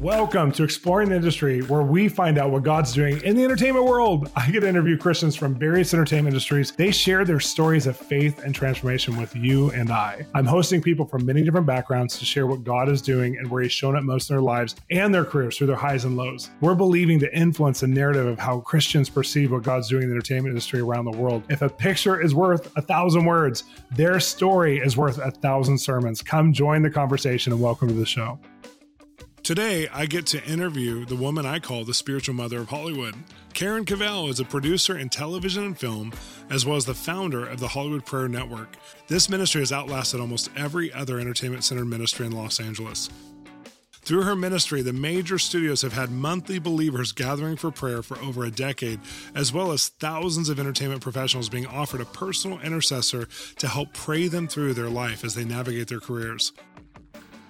Welcome to Exploring the Industry, where we find out what God's doing in the entertainment world. I get to interview Christians from various entertainment industries. They share their stories of faith and transformation with you and I. I'm hosting people from many different backgrounds to share what God is doing and where He's shown up most in their lives and their careers through their highs and lows. We're believing to influence the narrative of how Christians perceive what God's doing in the entertainment industry around the world. If a picture is worth a thousand words, their story is worth a thousand sermons. Come join the conversation and welcome to the show. Today, I get to interview the woman I call the spiritual mother of Hollywood. Karen Covell is a producer in television and film, as well as the founder of the Hollywood Prayer Network. This ministry has outlasted almost every other entertainment centered ministry in Los Angeles. Through her ministry, the major studios have had monthly believers gathering for prayer for over a decade, as well as thousands of entertainment professionals being offered a personal intercessor to help pray them through their life as they navigate their careers.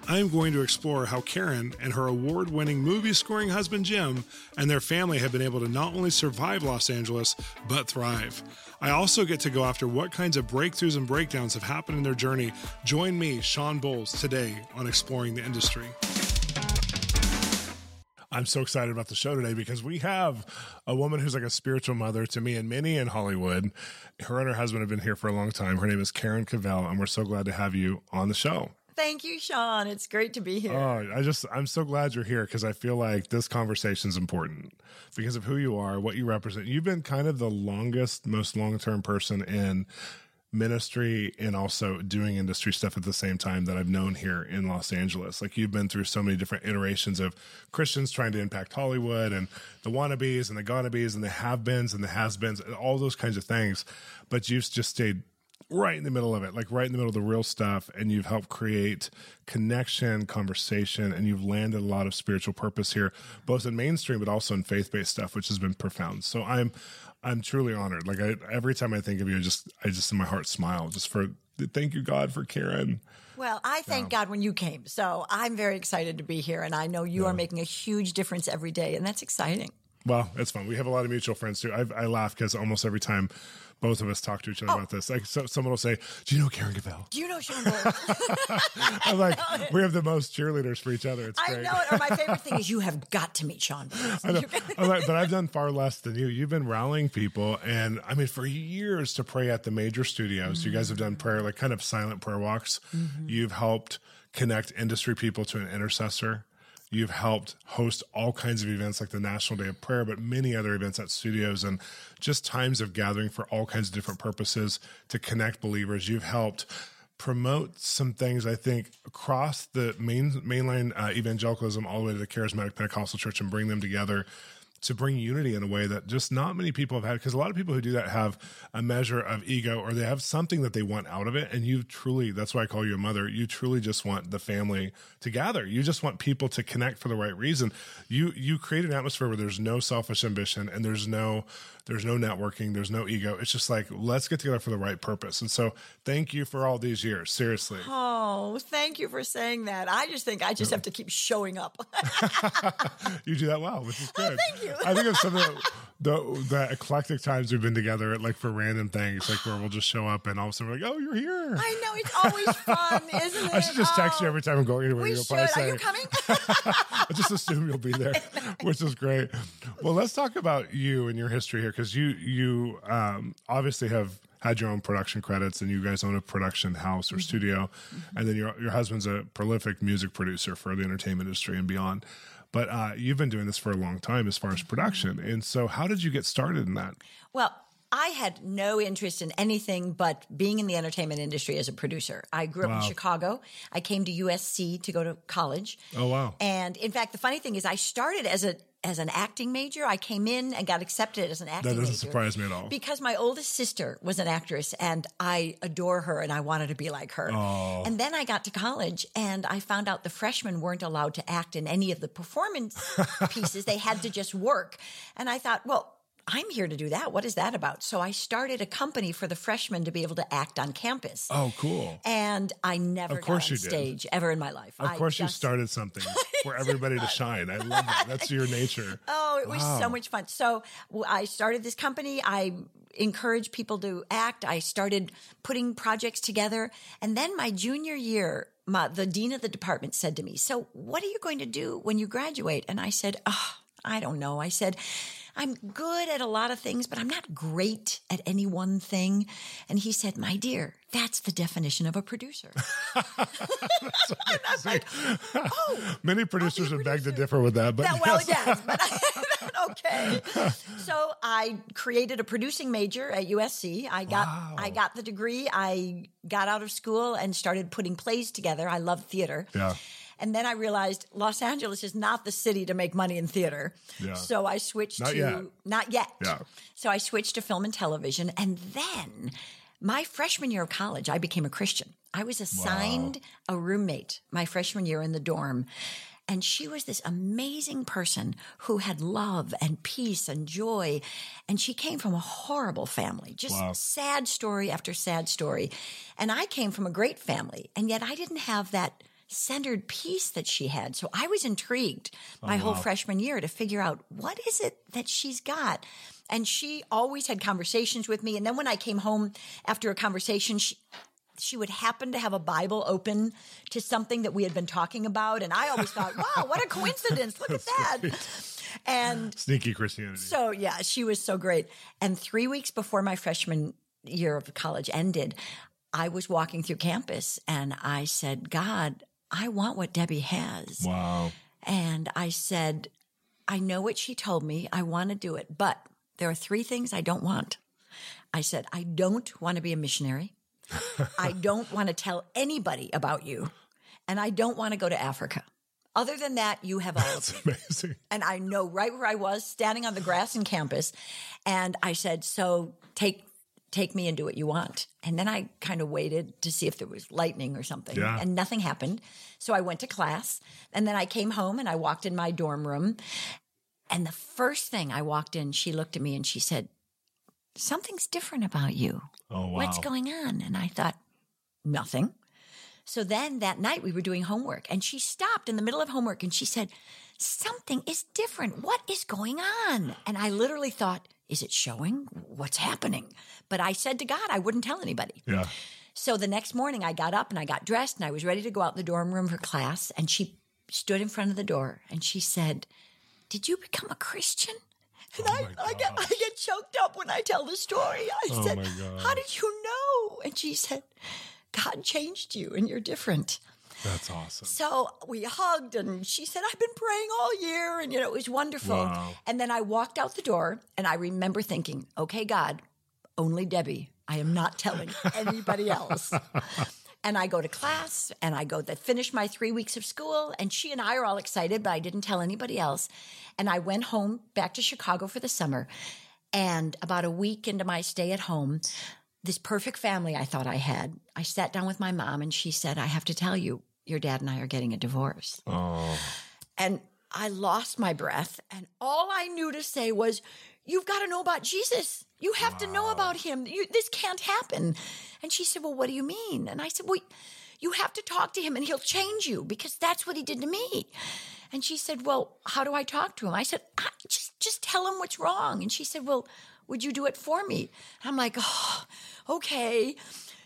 I am going to explore how Karen and her award winning movie scoring husband Jim and their family have been able to not only survive Los Angeles, but thrive. I also get to go after what kinds of breakthroughs and breakdowns have happened in their journey. Join me, Shawn Bolz, today on Exploring the Industry. I'm so excited about the show today because we have a woman who's like a spiritual mother to me and many in Hollywood. Her and her husband have been here for a long time. Her name is Karen Covell, and we're so glad to have you on the show. Thank you, Shawn. It's great to be here. Oh, I just I'm so glad you're here because I feel like this conversation is important because of who you are, what you represent. You've been kind of the longest, most long term person in ministry and also doing industry stuff at the same time that I've known here in Los Angeles. Like you've been through so many different iterations of Christians trying to impact Hollywood and the wannabes and the gonnabes and the have beens and the has beens and all those kinds of things. But you've just stayed right in the middle of it, like right in the middle of the real stuff. And you've helped create connection, conversation, and you've landed a lot of spiritual purpose here, both in mainstream, but also in faith based stuff, which has been profound. So I'm, I'm truly honored. Like I, every time I think of you, I just, I just in my heart smile just for thank you, God, for Karen. Well, I thank yeah. God when you came. So I'm very excited to be here. And I know you yeah. are making a huge difference every day. And that's exciting. Well, it's fun. We have a lot of mutual friends too. I, I laugh because almost every time both of us talk to each other oh. about this. Like so, someone will say, "Do you know Karen Covell? Do you know Shawn I'm like, we have the most cheerleaders for each other. It's I great. know it. Or my favorite thing is you have got to meet Shawn. I know. I'm like, but I've done far less than you. You've been rallying people, and I mean, for years to pray at the major studios. Mm-hmm. You guys have done prayer, like kind of silent prayer walks. Mm-hmm. You've helped connect industry people to an intercessor. You've helped host all kinds of events like the National Day of Prayer, but many other events at studios and just times of gathering for all kinds of different purposes to connect believers. You've helped promote some things I think across the main mainline uh, evangelicalism all the way to the charismatic Pentecostal church and bring them together to bring unity in a way that just not many people have had because a lot of people who do that have a measure of ego or they have something that they want out of it and you truly that's why I call you a mother you truly just want the family to gather you just want people to connect for the right reason you you create an atmosphere where there's no selfish ambition and there's no there's no networking. There's no ego. It's just like, let's get together for the right purpose. And so thank you for all these years. Seriously. Oh, thank you for saying that. I just think I just have to keep showing up. you do that well, which is oh, good. Oh, thank you. I think of some of the, the, the, eclectic times we've been together, like for random things, like where we'll just show up and all of a sudden we're like, oh, you're here. I know. It's always fun, isn't it? I should just text oh, you every time I'm going anywhere. We you'll should. Say, Are you coming? I just assume you'll be there, which is great. Well, let's talk about you and your history here because you you um, obviously have had your own production credits and you guys own a production house or mm-hmm. studio mm-hmm. and then your your husband's a prolific music producer for the entertainment industry and beyond but uh, you've been doing this for a long time as far as production and so how did you get started in that well I had no interest in anything but being in the entertainment industry as a producer. I grew up in Chicago. I came to USC to go to college. Oh wow. And in fact, the funny thing is I started as a as an acting major. I came in and got accepted as an acting major. That doesn't surprise me at all. Because my oldest sister was an actress and I adore her and I wanted to be like her. Oh. And then I got to college and I found out the freshmen weren't allowed to act in any of the performance pieces. They had to just work. And I thought, well, I'm here to do that. What is that about? So I started a company for the freshmen to be able to act on campus. Oh, cool. And I never Of course got on you did. stage ever in my life. Of I course, you started something for everybody to shine. I love that. That's your nature. Oh, it was so much fun. So I started this company. I encouraged people to act. I started putting projects together. And then my junior year, my, the dean of the department said to me, So what are you going to do when you graduate? And I said, Oh, I don't know. I said, I'm good at a lot of things, but I'm not great at any one thing. And he said, My dear, that's the definition of a producer. Oh, Many producers would beg to differ with that, but Yeah, well, yes. yes, but okay. So I created a producing major at USC. I got Wow. I got the degree. I got out of school and started putting plays together. I love theater. Yeah. And then I realized Los Angeles is not the city to make money in theater. Yeah. So I switched Not to yet. not yet. Yeah. So I switched to film and television and then my freshman year of college I became a Christian. I was assigned a roommate my freshman year in the dorm. And she was this amazing person who had love and peace and joy. And she came from a horrible family, just Wow. sad story after sad story. And I came from a great family. And yet I didn't have that centered peace that she had. So I was intrigued oh, my whole freshman year to figure out what is it that she's got. And she always had conversations with me. And then when I came home after a conversation, she, she would happen to have a Bible open to something that we had been talking about. And I always thought, wow, what a coincidence. Look at that. And Sneaky Christianity. so yeah, she was so great. And three weeks before my freshman year of college ended, I was walking through campus and I said, God, I want what Debbie has. wow. And I said, I know what she told me. I want to do it, but there are three things I don't want. I said, I don't want to be a missionary. I don't want to tell anybody about you. And I don't want to go to Africa. Other than that, you have all of That's it amazing. and I know right where I was standing on the grass in campus. And I said, so take, take me and do what you want. And then I kind of waited to see if there was lightning or something Yeah. and nothing happened. So I went to class and then I came home and I walked in my dorm room. And the first thing I walked in, she looked at me and she said, something's different about you. Oh, wow. What's going on? And I thought, nothing. So then that night we were doing homework and she stopped in the middle of homework and she said, Something is different. What is going on? And I literally thought, Is it showing? What's happening? But I said to God, I wouldn't tell anybody. Yeah. So the next morning I got up and I got dressed and I was ready to go out in the dorm room for class. And she stood in front of the door and she said, Did you become a Christian? And I, I, get, I get choked up when I tell the story. I Oh said. How did you know? And she said, God changed you and you're different. That's awesome. So we hugged and she said, I've been praying all year. And, you know, it was wonderful. Wow. And then I walked out the door and I remember thinking, okay, God, only Debbie. I am not telling anybody else. And I go to class and I go to finish my three weeks of school. And she and I are all excited, but I didn't tell anybody else. And I went home back to Chicago for the summer. And about a week into my stay at home, this perfect family I thought I had, I sat down with my mom and she said, I have to tell you, your dad and I are getting a divorce. Oh, And I lost my breath. And all I knew to say was, You've got to know about Jesus. You have to know about him. You, this can't happen. And she said, Well, what do you mean? And I said, Well, you have to talk to him and he'll change you because that's what he did to me. And she said, Well, how do I talk to him? I said, I, just, just tell him what's wrong. And she said, Well, would you do it for me? I'm like, Oh, okay.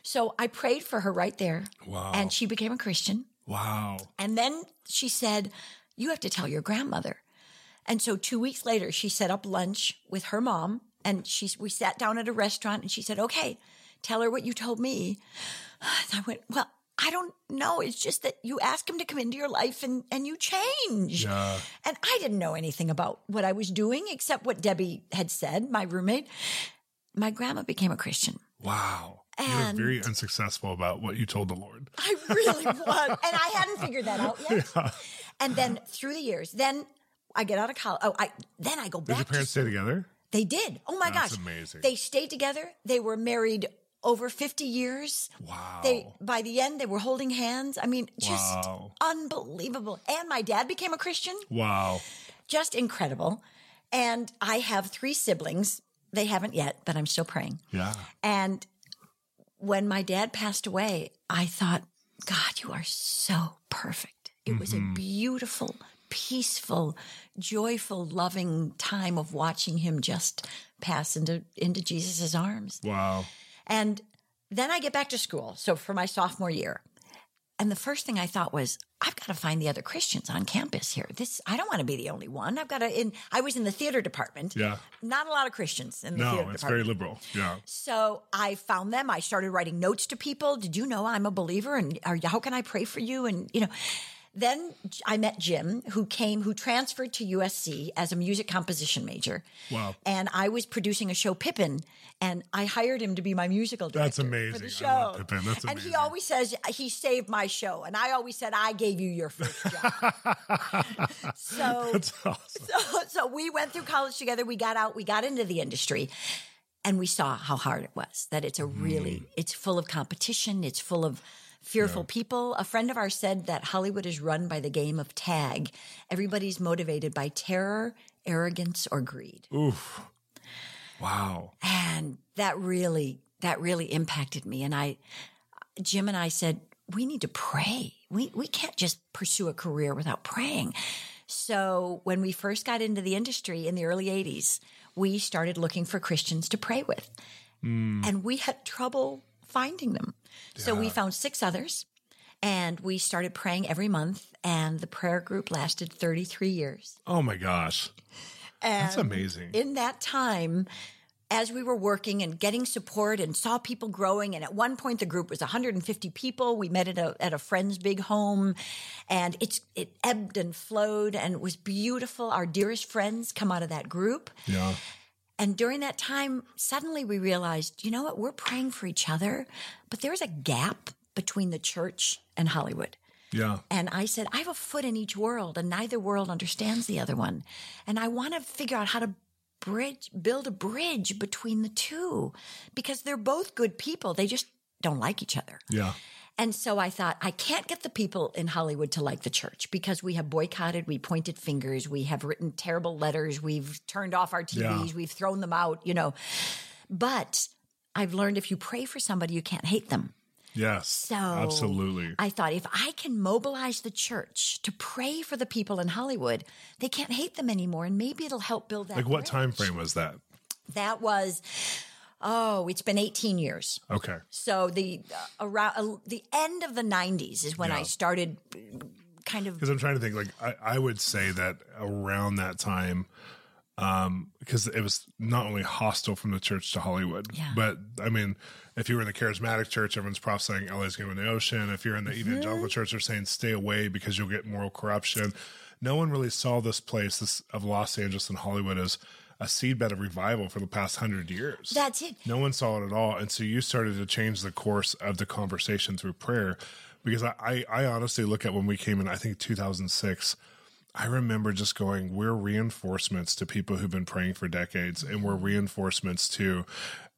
So I prayed for her right there. Wow. And she became a Christian. Wow. And then she said, You have to tell your grandmother. And so two weeks later, she set up lunch with her mom and she, we sat down at a restaurant and she said, Okay, tell her what you told me. And I went, Well, I don't know. It's just that you ask him to come into your life and, and you change. Yeah. And I didn't know anything about what I was doing except what Debbie had said, my roommate. My grandma became a Christian. Wow. And- You're very unsuccessful about what you told the Lord. I really was. And I hadn't figured that out yet. And then through the years, then I get out of college. Oh, I then I go back. Did your parents to, stay together? they did. Oh my That's gosh. amazing. They stayed together. They were married over 50 years. Wow. They by the end they were holding hands. I mean, just Wow. unbelievable. And my dad became a Christian. Wow. Just incredible. And I have three siblings. They haven't yet, but I'm still praying. Yeah. And when my dad passed away, I thought, God, you are so perfect. It was a mm-hmm. beautiful, peaceful, joyful, loving time of watching him just pass into into Jesus' arms. Wow. And then I get back to school. So for my sophomore year. And the first thing I thought was, I've got to find the other Christians on campus here. This I don't want to be the only one. I've got to in I was in the theater department. Yeah. Not a lot of Christians in the No, theater department. No, it's very liberal. Yeah. So I found them. I started writing notes to people. Did you know I'm a believer? And are, how can I pray for you? And, you know, then I met Jim, who came, who transferred to USC as a music composition major. Wow. And I was producing a show, Pippin, and I hired him to be my musical director. That's amazing. For the show. Pippin. That's And he always says, he saved my show. And I always said, I gave you your first job. so That's awesome. so, so we went through college together. We got out, we got into the industry and we saw how hard it was that it's a really, mm. it's full of competition. It's full of fearful people. A friend of ours said that Hollywood is run by the game of tag. Everybody's motivated by terror, arrogance, or greed. Oof. Wow. And that really, that really impacted me. And I, Jim and I said, we need to pray. We, we can't just pursue a career without praying. So when we first got into the industry in the early 80s, we started looking for Christians to pray with. Hmm. And we had trouble finding them. So we found six others and we started praying every month. And the prayer group lasted 33 years. Oh my gosh. That's amazing. In that time, as we were working and getting support and saw people growing, and at one point the group was 150 people. We met at a at a friend's big home, and it's it ebbed and flowed, and it was beautiful. Our dearest friends come out of that group, yeah. And during that time, suddenly we realized, you know what? We're praying for each other, but there's a gap between the church and Hollywood. Yeah. And I said, I have a foot in each world, and neither world understands the other one. And I want to figure out how to bridge, build a bridge between the two because they're both good people. They just don't like each other. Yeah. And so I thought, I can't get the people in Hollywood to like the church because we have boycotted, we pointed fingers, we have written terrible letters, we've turned off our TVs, Yeah. we've thrown them out, you know. But I've learned if you pray for somebody, you can't hate them. Yes. So absolutely. I thought if I can mobilize the church to pray for the people in Hollywood, they can't hate them anymore, and maybe it'll help build that. like what bridge. time frame was that? That was. Oh, it's been 18 years. Okay. So the uh, around uh, the end of the 90s is when I started kind of Because I'm trying to think, like, I, I would say that around that time, um, because it was not only hostile from the church to Hollywood, Yeah. but I mean, if you were in the charismatic church, everyone's prophesying LA's going to the ocean. If you're in the Mm-hmm. evangelical church, they're saying stay away because you'll get moral corruption. No one really saw this place this of Los Angeles and Hollywood as a seedbed of revival for the past hundred years. That's it. No one saw it at all. And so you started to change the course of the conversation through prayer. Because I, I, I honestly look at when we came in, I think 2006, I remember just going, we're reinforcements to people who've been praying for decades, and we're reinforcements to,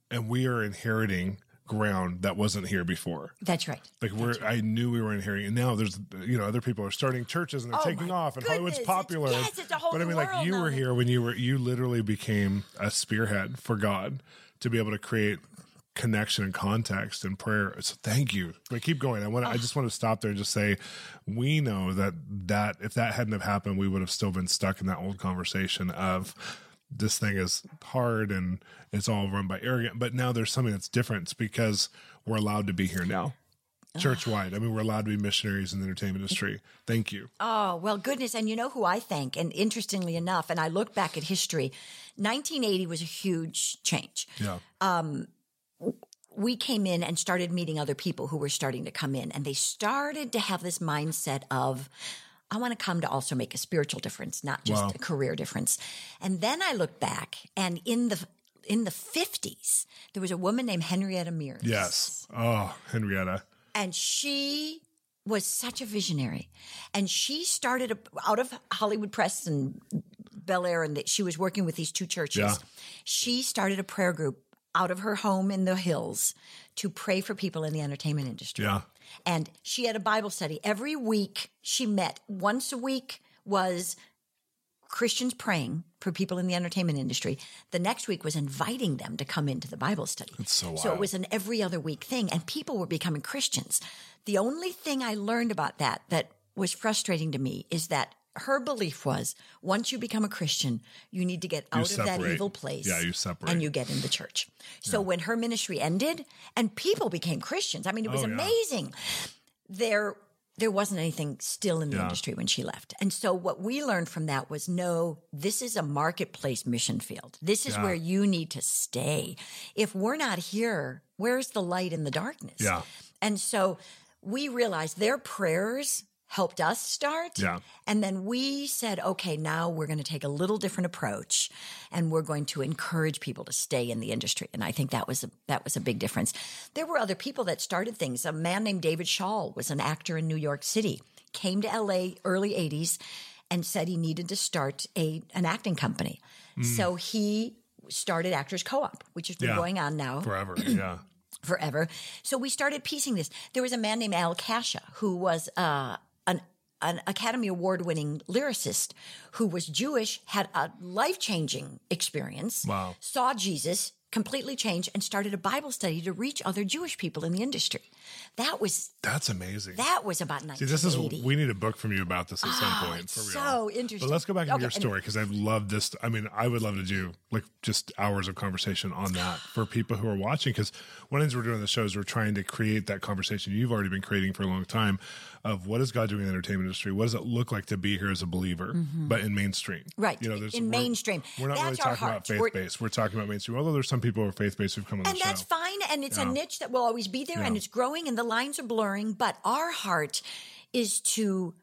and we are inheriting ground that wasn't here before. That's right. Like we're, I knew we were inheriting, and now there's, you know, other people are starting churches and they're Oh taking off, and Hollywood's goodness, it's- popular. yes, it's a whole but I mean, like you were here when you were, you literally became a spearhead for God to be able to create connection and context and prayer. So thank you. But keep going. I want, to I oh. just want to stop there and just say, we know that that if that hadn't have happened, we would have still been stuck in that old conversation of this thing is hard and it's all run by arrogant. But now there's something that's different It's because we're allowed to be here now. Church wide. I mean, we're allowed to be missionaries in the entertainment industry. Thank you. Oh, well, goodness. And you know who I thank? And interestingly enough, and I look back at history, 1980 was a huge change. Yeah. Um, we came in and started meeting other people who were starting to come in and they started to have this mindset of I want to come to also make a spiritual difference, not just Wow. a career difference. And then I look back and in the in the 50s, there was a woman named Henrietta Mears. yes. Oh, Henrietta. And she was such a visionary. And she started a, out of Hollywood Press and Bel Air, and that she was working with these two churches. Yeah. She started a prayer group out of her home in the hills to pray for people in the entertainment industry. Yeah. And she had a Bible study every week. She met once a week was Christians praying for people in the entertainment industry. The next week was inviting them to come into the Bible study. so So it was an every other week thing, and people were becoming Christians. The only thing I learned about that that was frustrating to me is that her belief was once you become a Christian, you need to get out of that evil place. Yeah, you separate. And you get in the church. So when her ministry ended and people became Christians, I mean, it was Oh, yeah. amazing. There, there wasn't anything still in the Yeah. industry when she left. And so what we learned from that was no, this is a marketplace mission field. This is Yeah. where you need to stay. If we're not here, where's the light in the darkness? Yeah. And so we realized their prayers helped us start. Yeah. And then we said, okay, now we're going to take a little different approach and we're going to encourage people to stay in the industry. And I think that was a, that was a big difference. There were other people that started things. A man named David Shaw was an actor in New York City, came to LA early 80s and said he needed to start a an acting company. So he started Actors Co-op, which has been Yeah. going on now Forever. Yeah. forever. So we started piecing this. There was a man named Al Kasha who was uh, an Academy Award winning lyricist who was Jewish, had a life changing experience, Wow. saw Jesus, completely changed, and started a Bible study to reach other Jewish people in the industry. That was That's amazing. that was about See, 1980. this is we need a book from you about this at some Oh, point. For real. so interesting. But let's go back to Okay, your story because I've loved this. I mean, I would love to do like just hours of conversation on that for people who are watching. Because one of the things we're doing on the show is we're trying to create that conversation you've already been creating for a long time of what is God doing in the entertainment industry? What does it look like to be here as a believer, but in mainstream? Mm-hmm. Right, You know, there's in we're- mainstream. We're not really That's our talking about faith We're- based. We're talking about mainstream. Although there's some people who are faith based who've come on the and show. that's fine and it's a niche that will always be there and it's growing and the lines are blurring but our heart is to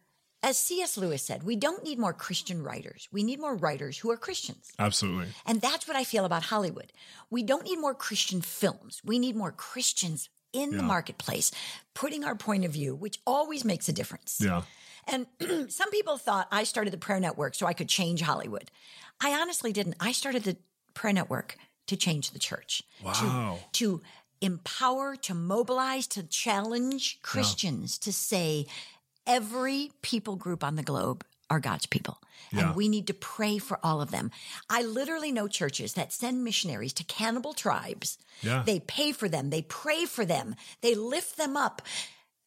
as cs lewis said we don't need more christian writers we need more writers who are christians Absolutely. and that's what i feel about hollywood we don't need more christian films we need more christians in the marketplace putting our point of view which always makes a difference Yeah. and some people thought I started the prayer network so I could change Hollywood. I honestly didn't. I started the prayer network to change the church. Wow. To, empower, to mobilize, to challenge Christians to say every people group on the globe are God's people. Yeah. And we need to pray for all of them. I literally know churches that send missionaries to cannibal tribes. Yeah. They pay for them. They pray for them. They lift them up.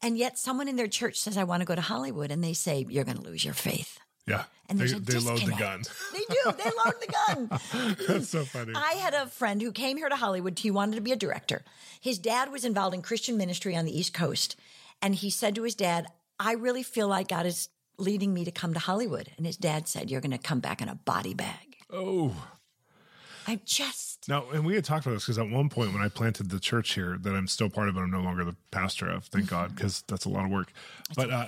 And yet someone in their church says, I want to go to Hollywood. And they say, you're going to lose your faith. Yeah. And they they load the gun. They do. They load the gun. that's so funny. I had a friend who came here to Hollywood. He wanted to be a director. His dad was involved in Christian ministry on the East Coast. And he said to his dad, I really feel like God is leading me to come to Hollywood. And his dad said, You're going to come back in a body bag. oh. I just, Now, and we had talked about this because at one point when I planted the church here, that I'm still part of, but I'm no longer the pastor of. Thank God, because that's a lot of work. But uh,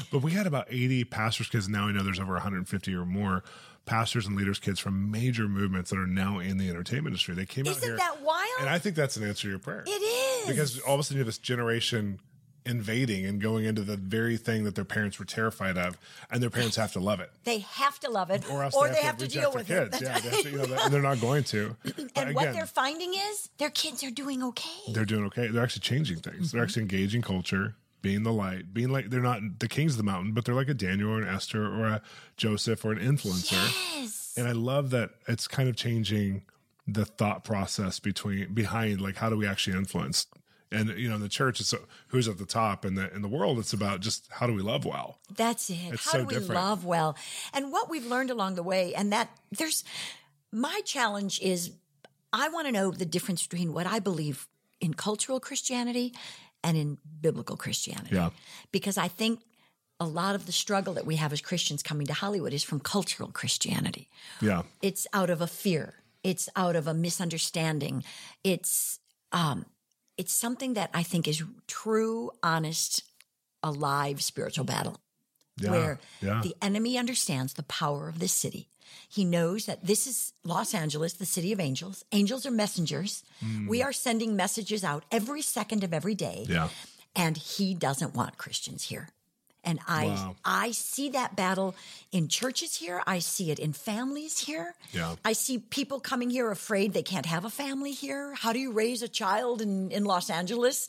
but we had about 80 pastors' kids. Now I know there's over 150 or more pastors and leaders' kids from major movements that are now in the entertainment industry. They came out isn't that wild? and I think that's an answer to your prayer. it is. because all of a sudden you have this generation invading and going into the very thing that their parents were terrified of, and their parents have to love it. they have to love it Or else or they, they have, to, deal with their it. kids. Yeah, they have to, you know, and they're not going to. And what they're finding is their kids are doing okay. they're doing okay. They're actually changing things. They're mm-hmm. actually engaging culture, being the light, being like they're not the kings of the mountain, but they're like a Daniel or an Esther or a Joseph or an influencer. Yes. And I love that it's kind of changing the thought process between behind like how do we actually influence. And you know, in the church, it's who's at the top, and the in the world, it's about just how do we love well. That's it. It's How so do we different. love well? And what we've learned along the way, and that there's my challenge is I want to know the difference between what I believe in cultural Christianity and in biblical Christianity. Yeah. Because I think a lot of the struggle that we have as Christians coming to Hollywood is from cultural Christianity. Yeah, It's out of a fear. It's out of a misunderstanding. It's um it's something that I think is true, honest, alive spiritual battle yeah, where yeah, the enemy understands the power of this city. He knows that this is Los Angeles, the city of angels. Angels are messengers. Hmm. We are sending messages out every second of every day. yeah. And he doesn't want Christians here. And I Wow. I see that battle in churches here. I see it in families here. Yeah. I see people coming here afraid they can't have a family here. How do you raise a child in, in Los Angeles?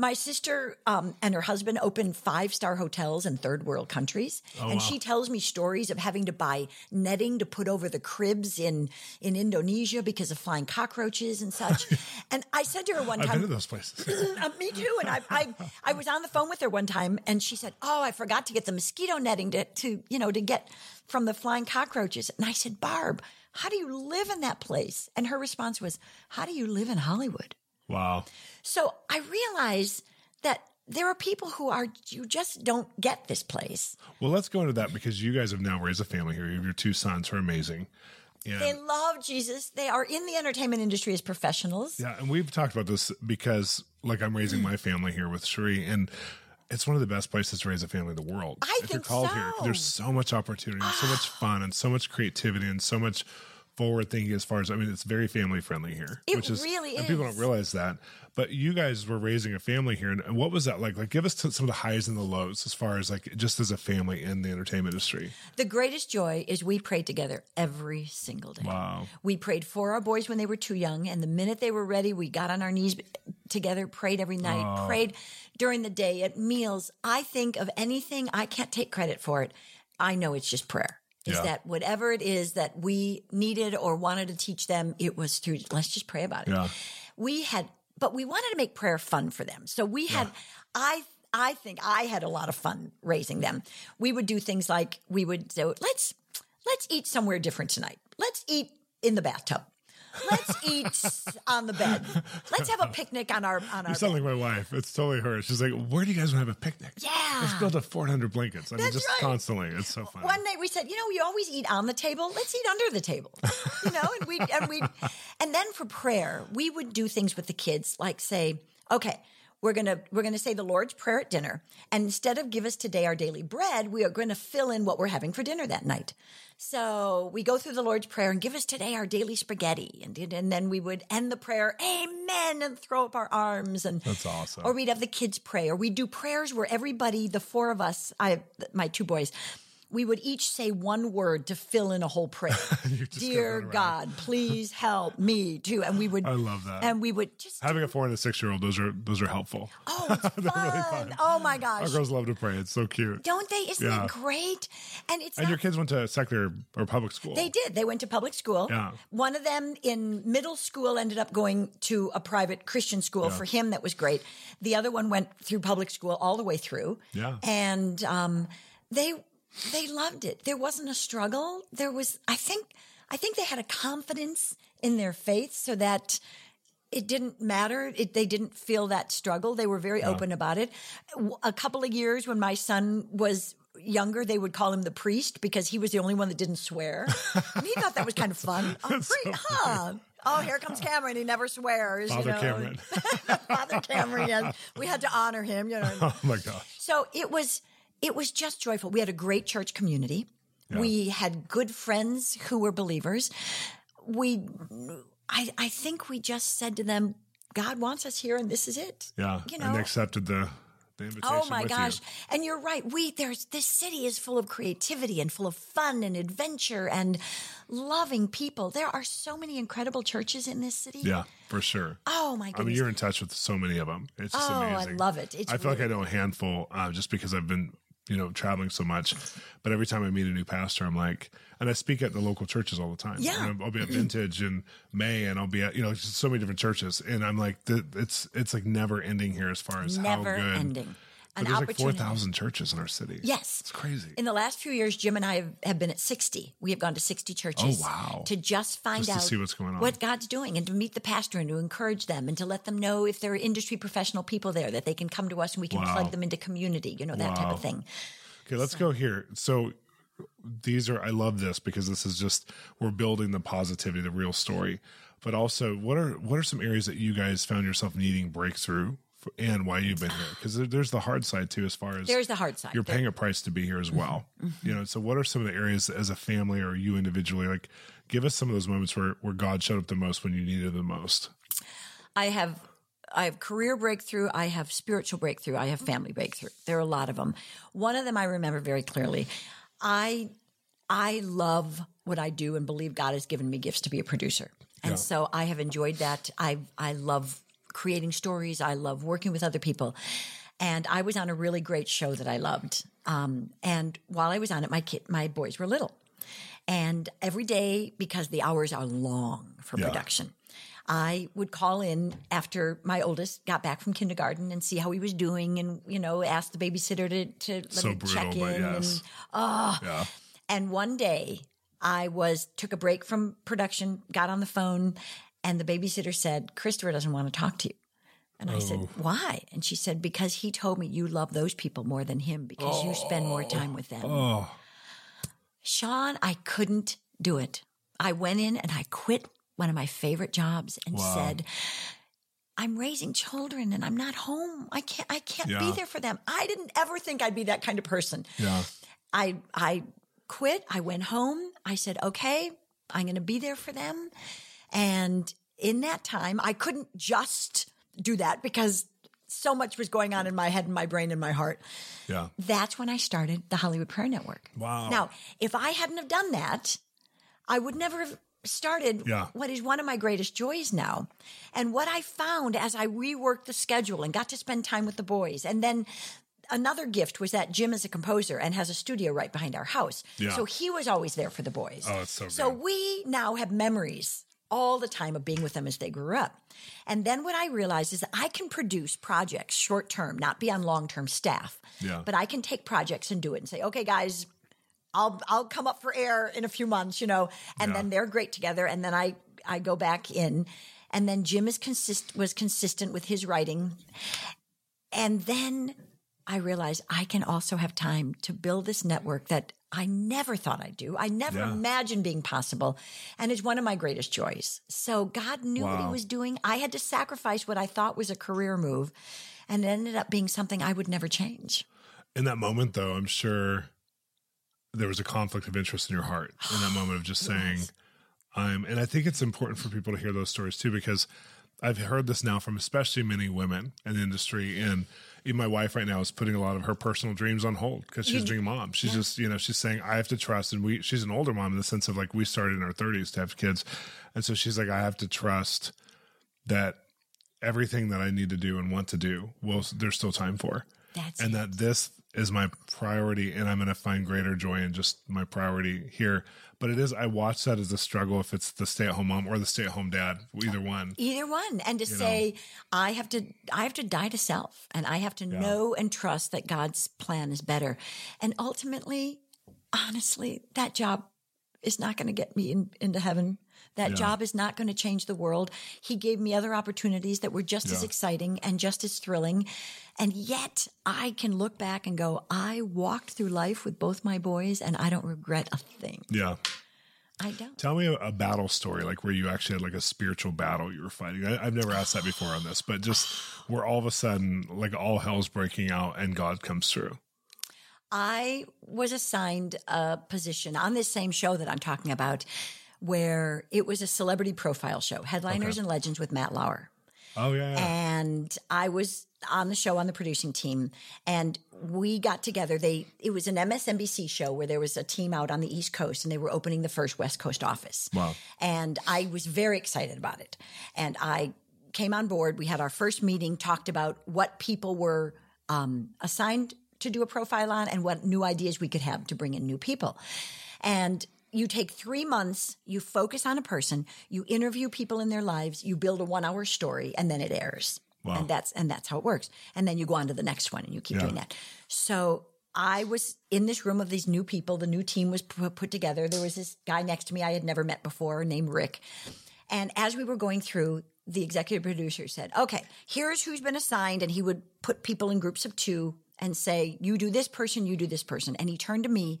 My sister um, and her husband opened five star hotels in third world countries, Oh, and she tells me stories of having to buy netting to put over the cribs in in Indonesia because of flying cockroaches and such. and I said to her one I've been time, to those places. uh, me too. And I, I, I was on the phone with her one time, and she said, "Oh, I forgot to get the mosquito netting to, to, you know, to get from the flying cockroaches." And I said, "Barb, how do you live in that place?" And her response was, "How do you live in Hollywood?" Wow. So I realize that there are people who are you just don't get this place. Well, let's go into that because you guys have now raised a family here. You have your two sons who are amazing. And They love Jesus. They are in the entertainment industry as professionals. Yeah, and we've talked about this because, like, I'm raising my family here with Sheree, and it's one of the best places to raise a family in the world. I if you're think called here, so. there's so much opportunity, and so much ah. fun, and so much creativity, and so much forward thinking. As far as I mean, it's very family friendly here, It which is really and people don't realize that. But you guys were raising a family here, and what was that like? Like, give us some of the highs and the lows as far as like just as a family in the entertainment industry. The greatest joy is we prayed together every single day. Wow. We prayed for our boys when they were too young, and the minute they were ready, we got on our knees together, prayed every night, oh. prayed during the day at meals. I think of anything, I can't take credit for it. I know it's just prayer. Is Yeah. that whatever it is that we needed or wanted to teach them, it was through, let's just pray about it. Yeah. We had, but we wanted to make prayer fun for them. So we had, I, I think I had a lot of fun raising them. We would do things like we would say, let's, let's eat somewhere different tonight. Let's eat in the bathtub. Let's eat on the bed. Let's have a picnic on our on our You sound bed. like my wife. It's totally her. She's like, "Where do you guys want to have a picnic?" Yeah. let's build a 400 blankets. I mean, That's just right. constantly. It's so fun. One night we said, you know, we always eat on the table. Let's eat under the table. You know, and we and we and then for prayer, we would do things with the kids like say, okay, we're gonna we're gonna say the Lord's Prayer at dinner, and instead of give us today our daily bread, we are going to fill in what we're having for dinner that night. So we go through the Lord's Prayer and give us today our daily spaghetti, and and then we would end the prayer, Amen, and throw up our arms, and That's awesome. or we'd have the kids pray, or we'd do prayers where everybody, the four of us, I, my two boys, we would each say one word to fill in a whole prayer. Dear go. God, please help me too. And we would, I love that. and we would just, Having a four and a six year old, those are those are helpful. oh, it's fun. Oh my gosh, Our girls love to pray. It's so cute. Don't they? Isn't Yeah. it great? And it's And not your kids went to secular or public school. They did. They went to public school. Yeah. One of them in middle school ended up going to a private Christian school for him. That was great. The other one went through public school all the way through. Yeah. And um, they they loved it. There wasn't a struggle. There was. I think. I think they had a confidence in their faith, so that it didn't matter. It, they didn't feel that struggle. They were very open about it. A couple of years when my son was younger, they would call him the priest because he was the only one that didn't swear. and he thought that was kind of fun. Oh, priest, huh? Oh, here comes Cameron. He never swears. Father you know. Cameron. Father Cameron. Yes. We had to honor him. You know. oh my gosh. So it was it was just joyful. We had a great church community. We had good friends who were believers. We I I think we just said to them, God wants us here and this is it. Yeah. You and know. they accepted the the invitation. Oh my gosh. You. And you're right. We there's this city is full of creativity and full of fun and adventure and loving people. There are so many incredible churches in this city. Yeah, for sure. Oh my gosh. I mean, you're in touch with so many of them. It's just Oh, I love it. It's I feel like I know a handful uh, just because I've been, you know, traveling so much. But every time I meet a new pastor, I'm like, and I speak at the local churches all the time. Yeah. And I'll be at mm-hmm. Vintage in May, and I'll be at, you know, just so many different churches, and I'm like, it's it's like never ending here as far as never how good. ending. An there's like four opportunity. thousand churches in our city. Yes. it's crazy. In the last few years, Jim and I have, have been at 60. We have gone to 60 churches. Oh, wow. To just find Just to out see what's going on. what God's doing and to meet the pastor and to encourage them and to let them know if there are industry professional people there that they can come to us and we can Wow. plug them into community, you know, that type of thing. Okay, let's go here. So these are I love this because this is just we're building the positivity, the real story. But also, what are what are some areas that you guys found yourself needing breakthrough, and why you've been here? Because there's the hard side too, as far as There's the hard side. you're paying a price to be here as well. Mm-hmm. Mm-hmm. You know, so what are some of the areas as a family or you individually like? Give us some of those moments where where God showed up the most when you needed the most. I have I have career breakthrough, I have spiritual breakthrough, I have family breakthrough. There are a lot of them. One of them I remember very clearly. I I love what I do and believe God has given me gifts to be a producer. And Yeah. so I have enjoyed that. I I love creating stories. I love working with other people. And I was on a really great show that I loved. Um, and while I was on it, my kid, my boys were little. And every day, because the hours are long for Yeah. production, I would call in after my oldest got back from kindergarten and see how he was doing and, you know, ask the babysitter to, to let So me brutal, check in. yes. And, oh, Yeah. and one day I was took a break from production, got on the phone, and the babysitter said, Christopher doesn't want to talk to you. And I said, oh. Why? And she said, Because he told me you love those people more than him because you spend more oh. time with them. Oh, Shawn, I couldn't do it. I went in and I quit one of my favorite jobs and Wow. said, I'm raising children and I'm not home. I can't I can't be there for them. I didn't ever think I'd be that kind of person. yeah. I I quit. I went home. I said, "Okay, I'm going to be there for them." And in that time, I couldn't just do that because so much was going on in my head and my brain and my heart. Yeah. That's when I started the Hollywood Prayer Network. Wow. Now, if I hadn't have done that, I would never have started Yeah. what is one of my greatest joys now. And what I found as I reworked the schedule and got to spend time with the boys. And then another gift was that Jim is a composer and has a studio right behind our house. Yeah. So he was always there for the boys. Oh, it's so So good. we now have memories all the time of being with them as they grew up. And then what I realized is that I can produce projects short term, not be on long term staff. Yeah. But I can take projects and do it and say, okay, guys, I'll I'll come up for air in a few months, you know, and Yeah. then they're great together. And then I I go back in, and then Jim is consist was consistent with his writing, and then I realized I can also have time to build this network that I never thought I'd do. I never Yeah. imagined being possible, and it's one of my greatest joys. So God knew what He was doing. I had to sacrifice what I thought was a career move, and it ended up being something I would never change. In that moment, though, I'm sure there was a conflict of interest in your heart in that moment of just saying, I'm, and I think it's important for people to hear those stories too, because I've heard this now from especially many women in the industry. And even my wife right now is putting a lot of her personal dreams on hold because she's a dream mom. She's just, you know, she's saying, I have to trust. And we, she's an older mom in the sense of like we started in our 30s to have kids. And so she's like, I have to trust that everything that I need to do and want to do, well, there's still time for That's and it. that this is my priority and I'm going to find greater joy in just my priority here. But it is, I watch that as a struggle if it's the stay at home mom or the stay at home dad, either one. either one. And to say i have to i have to die to self and i have to know and trust that god's plan is better. And ultimately honestly that job is not going to get me in, into heaven that Yeah. job is not going to change the world he gave me other opportunities that were just as exciting and just as thrilling and yet i can look back and go i walked through life with both my boys and i don't regret a thing Yeah. i don't Tell me a, a battle story, like where you actually had like a spiritual battle you were fighting. I, I've never asked that before on this, but just where all of a sudden, like all hell's breaking out and God comes through. I was assigned a position on this same show that I'm talking about where it was a celebrity profile show, Headliners and Legends with Matt Lauer. Oh, yeah. yeah. And I was on the show on the producing team and we got together. They it was an MSNBC show where there was a team out on the East Coast and they were opening the first West Coast office. Wow. And I was very excited about it. And I came on board. We had our first meeting, talked about what people were um, assigned to do a profile on and what new ideas we could have to bring in new people. And you take three months, you focus on a person, you interview people in their lives, you build a one hour story, and then it airs. Wow. And that's and that's how it works. And then you go on to the next one and you keep Yeah. doing that. So I was in this room of these new people. The new team was put together. There was this guy next to me I had never met before named Rick. And as we were going through, the executive producer said, okay, here's who's been assigned. And he would put people in groups of two and say, you do this person, you do this person. And he turned to me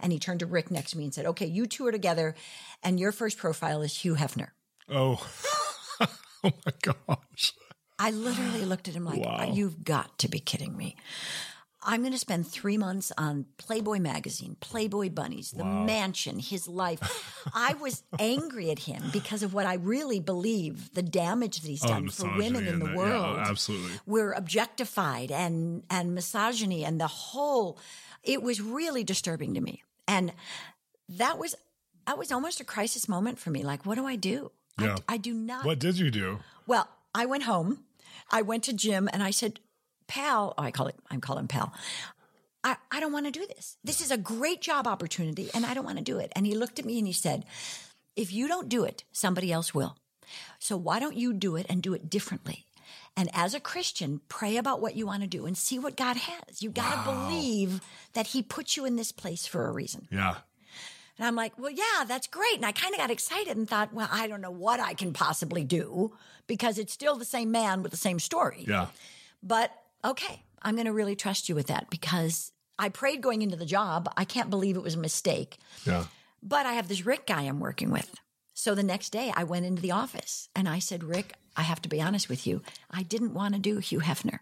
and he turned to Rick next to me and said, okay, you two are together. And your first profile is Hugh Hefner. Oh, oh my gosh. I literally looked at him like, Wow. you've got to be kidding me. I'm going to spend three months on Playboy magazine, Playboy bunnies, the mansion, his life. I was angry at him because of what I really believe the damage that he's Oh, done for women in the that- yeah, oh, world. absolutely. We're objectified and, and misogyny and the whole, it was really disturbing to me. And that was, that was almost a crisis moment for me. Like, what do I do? Yeah. I, I do not. What did you do? Well, I went home. I went to Jim and I said, Pal, oh, I call it, I'm calling Pal. I, I don't want to do this. This is a great job opportunity and I don't want to do it. And he looked at me and he said, if you don't do it, somebody else will. So why don't you do it and do it differently? And as a Christian, pray about what you want to do and see what God has. You got to Wow. believe that He put you in this place for a reason. Yeah. And I'm like, well, yeah, that's great. And I kind of got excited and thought, well, I don't know what I can possibly do because it's still the same man with the same story. Yeah. But okay, I'm going to really trust you with that because I prayed going into the job. I can't believe it was a mistake. Yeah. But I have this Rick guy I'm working with. So the next day I went into the office and I said, Rick, I have to be honest with you. I didn't want to do Hugh Hefner.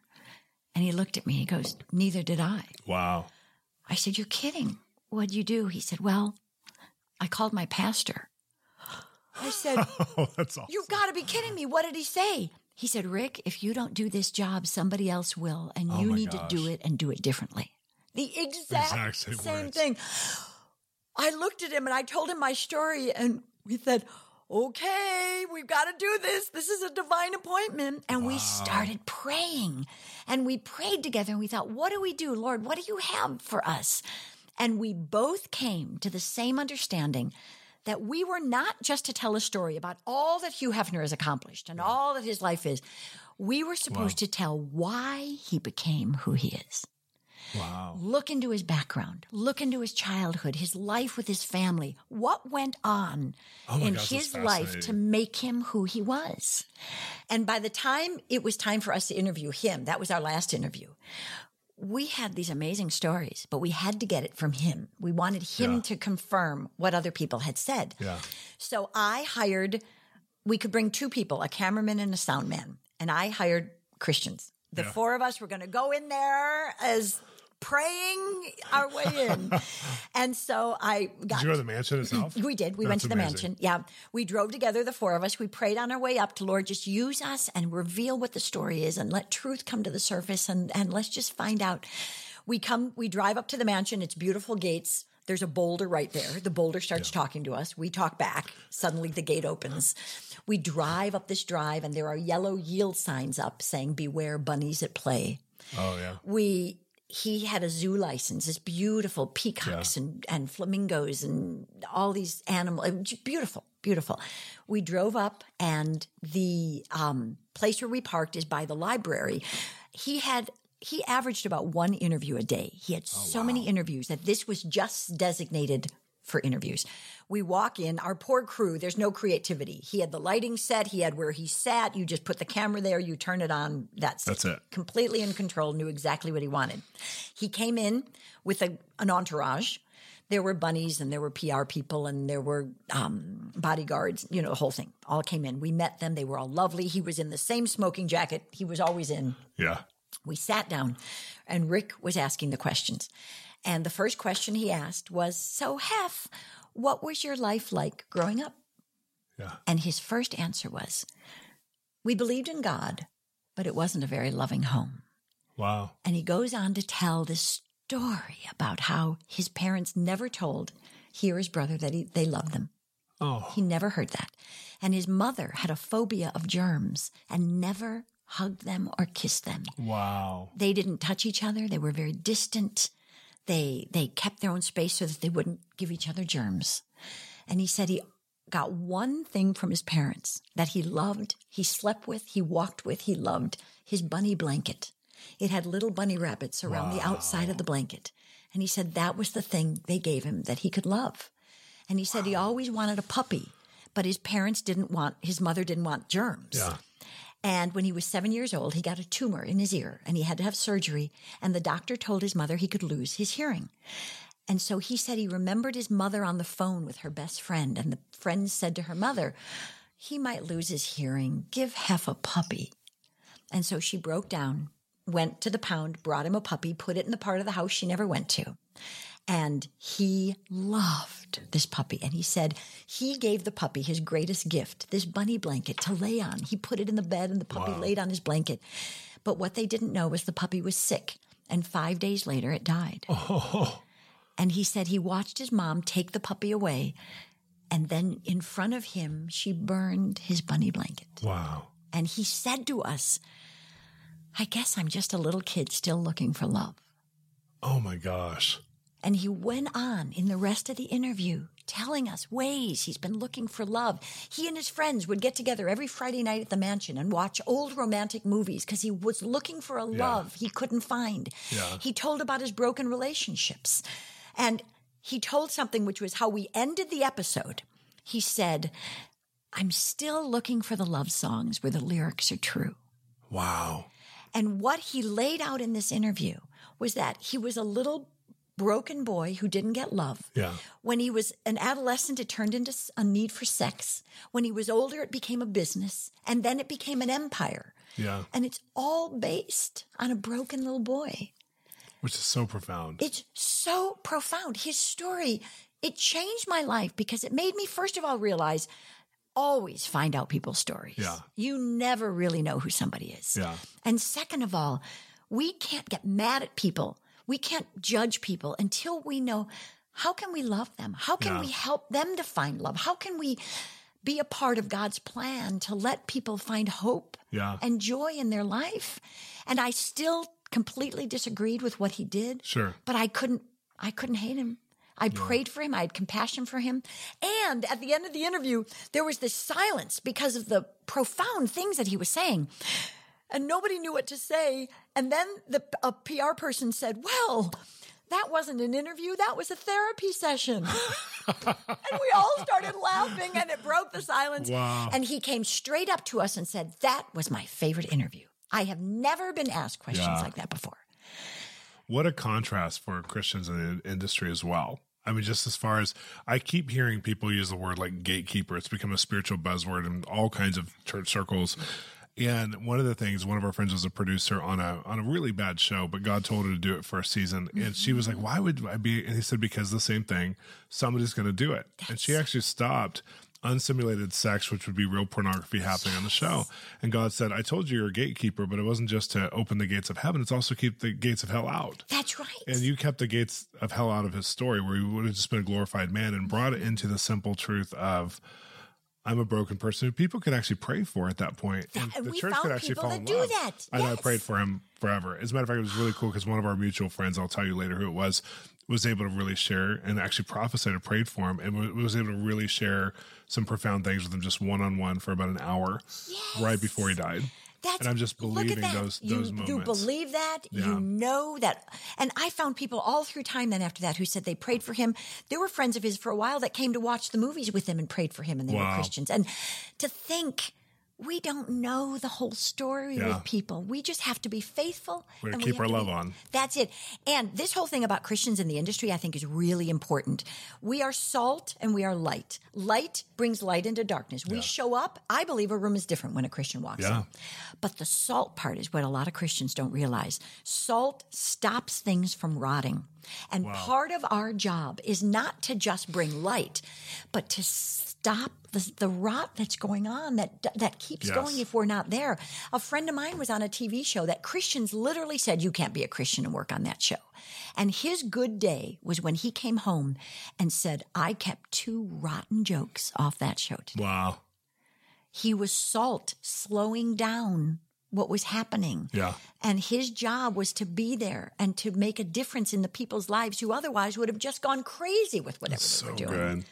And he looked at me. He goes, Neither did I. Wow. I said, You're kidding. What'd you do? He said, Well, I called my pastor. I said, Oh, that's awesome. You've got to be kidding me. What did he say? He said, Rick, if you don't do this job, somebody else will, and Oh you need to do it and do it differently. The exact, Exact same same, thing. I looked at him and I told him my story, and we said, Okay, we've got to do this. This is a divine appointment. And we started praying. And we prayed together and we thought, What do we do, Lord? What do you have for us? And we both came to the same understanding that we were not just to tell a story about all that Hugh Hefner has accomplished and all that his life is. We were supposed to tell why he became who he is. Wow. Look into his background, look into his childhood, his life with his family, what went on Oh in gosh, his life to make him who he was. And by the time it was time for us to interview him, that was our last interview. We had these amazing stories, but we had to get it from him. We wanted him Yeah. to confirm what other people had said. Yeah. So I hired, we could bring two people, a cameraman and a sound man, and I hired Christians. The Yeah. four of us were going to go in there as praying our way in. and so I got Did you go to the mansion itself? we did. We went to the amazing. mansion. Yeah. We drove together, the four of us. We prayed on our way up to Lord, just use us and reveal what the story is and let truth come to the surface and, and let's just find out. We come, we drive up to the mansion. It's beautiful gates. There's a boulder right there. The boulder starts talking to us. We talk back. Suddenly the gate opens. We drive up this drive and there are yellow yield signs up saying, beware bunnies at play Oh yeah. we he had a zoo license this beautiful peacocks and, and flamingos and all these animals beautiful beautiful. We drove up and the um, place where we parked is by the library. He had he averaged about one interview a day. He had so many interviews that this was just designated for interviews. We walk in, our poor crew, there's no creativity. He had the lighting set, he had where he sat, you just put the camera there, you turn it on, that's That's it. Completely in control, knew exactly what he wanted. He came in with a, an entourage. There were bunnies and there were PR people and there were um, bodyguards, you know, the whole thing. All came in. We met them. They were all lovely. He was in the same smoking jacket he was always in. Yeah. We sat down and Rick was asking the questions. And the first question he asked was, So, Hef, what was your life like growing up? Yeah. And his first answer was, We believed in God, but it wasn't a very loving home. Wow. And he goes on to tell this story about how his parents never told he or his brother that he, they loved them. Oh. He never heard that. And his mother had a phobia of germs and never hugged them or kissed them. Wow. They didn't touch each other. They were very distant. They they kept their own space so that they wouldn't give each other germs. And he said he got one thing from his parents that he loved, he slept with, he walked with, he loved his bunny blanket. It had little bunny rabbits around the outside of the blanket. And he said that was the thing they gave him that he could love. And he said he always wanted a puppy, but his parents didn't want, his mother didn't want germs. Yeah. And when he was seven years old, he got a tumor in his ear and he had to have surgery. And the doctor told his mother he could lose his hearing. And so he said he remembered his mother on the phone with her best friend. And the friend said to her mother, he might lose his hearing. Give Hef a puppy. And so she broke down, went to the pound, brought him a puppy, put it in the part of the house she never went to. And he loved this puppy. And he said he gave the puppy his greatest gift, this bunny blanket to lay on. He put it in the bed and the puppy laid on his blanket. But what they didn't know was the puppy was sick. And five days later, it died. Oh. And he said he watched his mom take the puppy away. And then in front of him, she burned his bunny blanket. Wow. And he said to us, I guess I'm just a little kid still looking for love. Oh my gosh. And he went on in the rest of the interview telling us ways he's been looking for love. He and his friends would get together every Friday night at the mansion and watch old romantic movies because he was looking for a love he couldn't find. Yeah. He told about his broken relationships. And he told something which was how we ended the episode. He said, I'm still looking for the love songs where the lyrics are true. Wow. And what he laid out in this interview was that he was a little broken boy who didn't get love. Yeah. When he was an adolescent, it turned into a need for sex. When he was older, it became a business. And then it became an empire. Yeah. And it's all based on a broken little boy. Which is so profound. It's so profound. His story, it changed my life because it made me, first of all, realize always find out people's stories. Yeah. You never really know who somebody is. Yeah. And second of all, we can't get mad at people. We can't judge people until we know how can we love them? How can Yeah. we help them to find love? How can we be a part of God's plan to let people find hope Yeah. and joy in their life? And I still completely disagreed with what he did Sure. but I couldn't I couldn't hate him. I prayed for him. I had compassion for him. And at the end of the interview, there was this silence because of the profound things that he was saying. And nobody knew what to say. And then the a PR person said, "Well, that wasn't an interview. That was a therapy session." and we all started laughing and it broke the silence. Wow. And he came straight up to us and said, "That was my favorite interview. I have never been asked questions Yeah. like that before." What a contrast for Christians in the industry as well. I mean, just as far as I keep hearing people use the word like gatekeeper, it's become a spiritual buzzword in all kinds of church circles. And one of the things, one of our friends was a producer on a on a really bad show, but God told her to do it for a season, and she was like, mm-hmm. "Why would I be?" And he said, "Because the same thing, somebody's going to do it." and she actually stopped unsimulated sex, which would be real pornography happening on the show. And God said, "I told you you're a gatekeeper, but it wasn't just to open the gates of heaven; it's also keep the gates of hell out." That's right. And you kept the gates of hell out of his story, where he would have just been a glorified man, and brought it into the simple truth of, "I'm a broken person who people could actually pray for at that point, and, and the we church found could actually fall in love." that. I know I prayed for him forever. As a matter of fact, it was really cool because one of our mutual friends, I'll tell you later who it was, was able to really share and actually prophesied and prayed for him, and was able to really share some profound things with him just one on one for about an hour, right before he died. That's, And I'm just look at believing that. those- you, those You moments. believe that. Yeah. You know that. And I found people all through time then after that who said they prayed for him. There were friends of his for a while that came to watch the movies with him and prayed for him, and they were Christians. And to think we don't know the whole story Yeah. with people. We just have to be faithful. We're to and keep our love be- on. That's it. And this whole thing about Christians in the industry, I think, is really important. We are salt and we are light. Light brings light into darkness. We show up. I believe a room is different when a Christian walks Yeah. in. But the salt part is what a lot of Christians don't realize. Salt stops things from rotting. And part of our job is not to just bring light, but to stop the, the rot that's going on that that keeps Yes. going if we're not there. A friend of mine was on a TV show that Christians literally said you can't be a Christian and work on that show. And his good day was when he came home and said, "I kept two rotten jokes off that show today." Wow. He was salt slowing down what was happening. Yeah. And his job was to be there and to make a difference in the people's lives who otherwise would have just gone crazy with whatever they so were doing. good.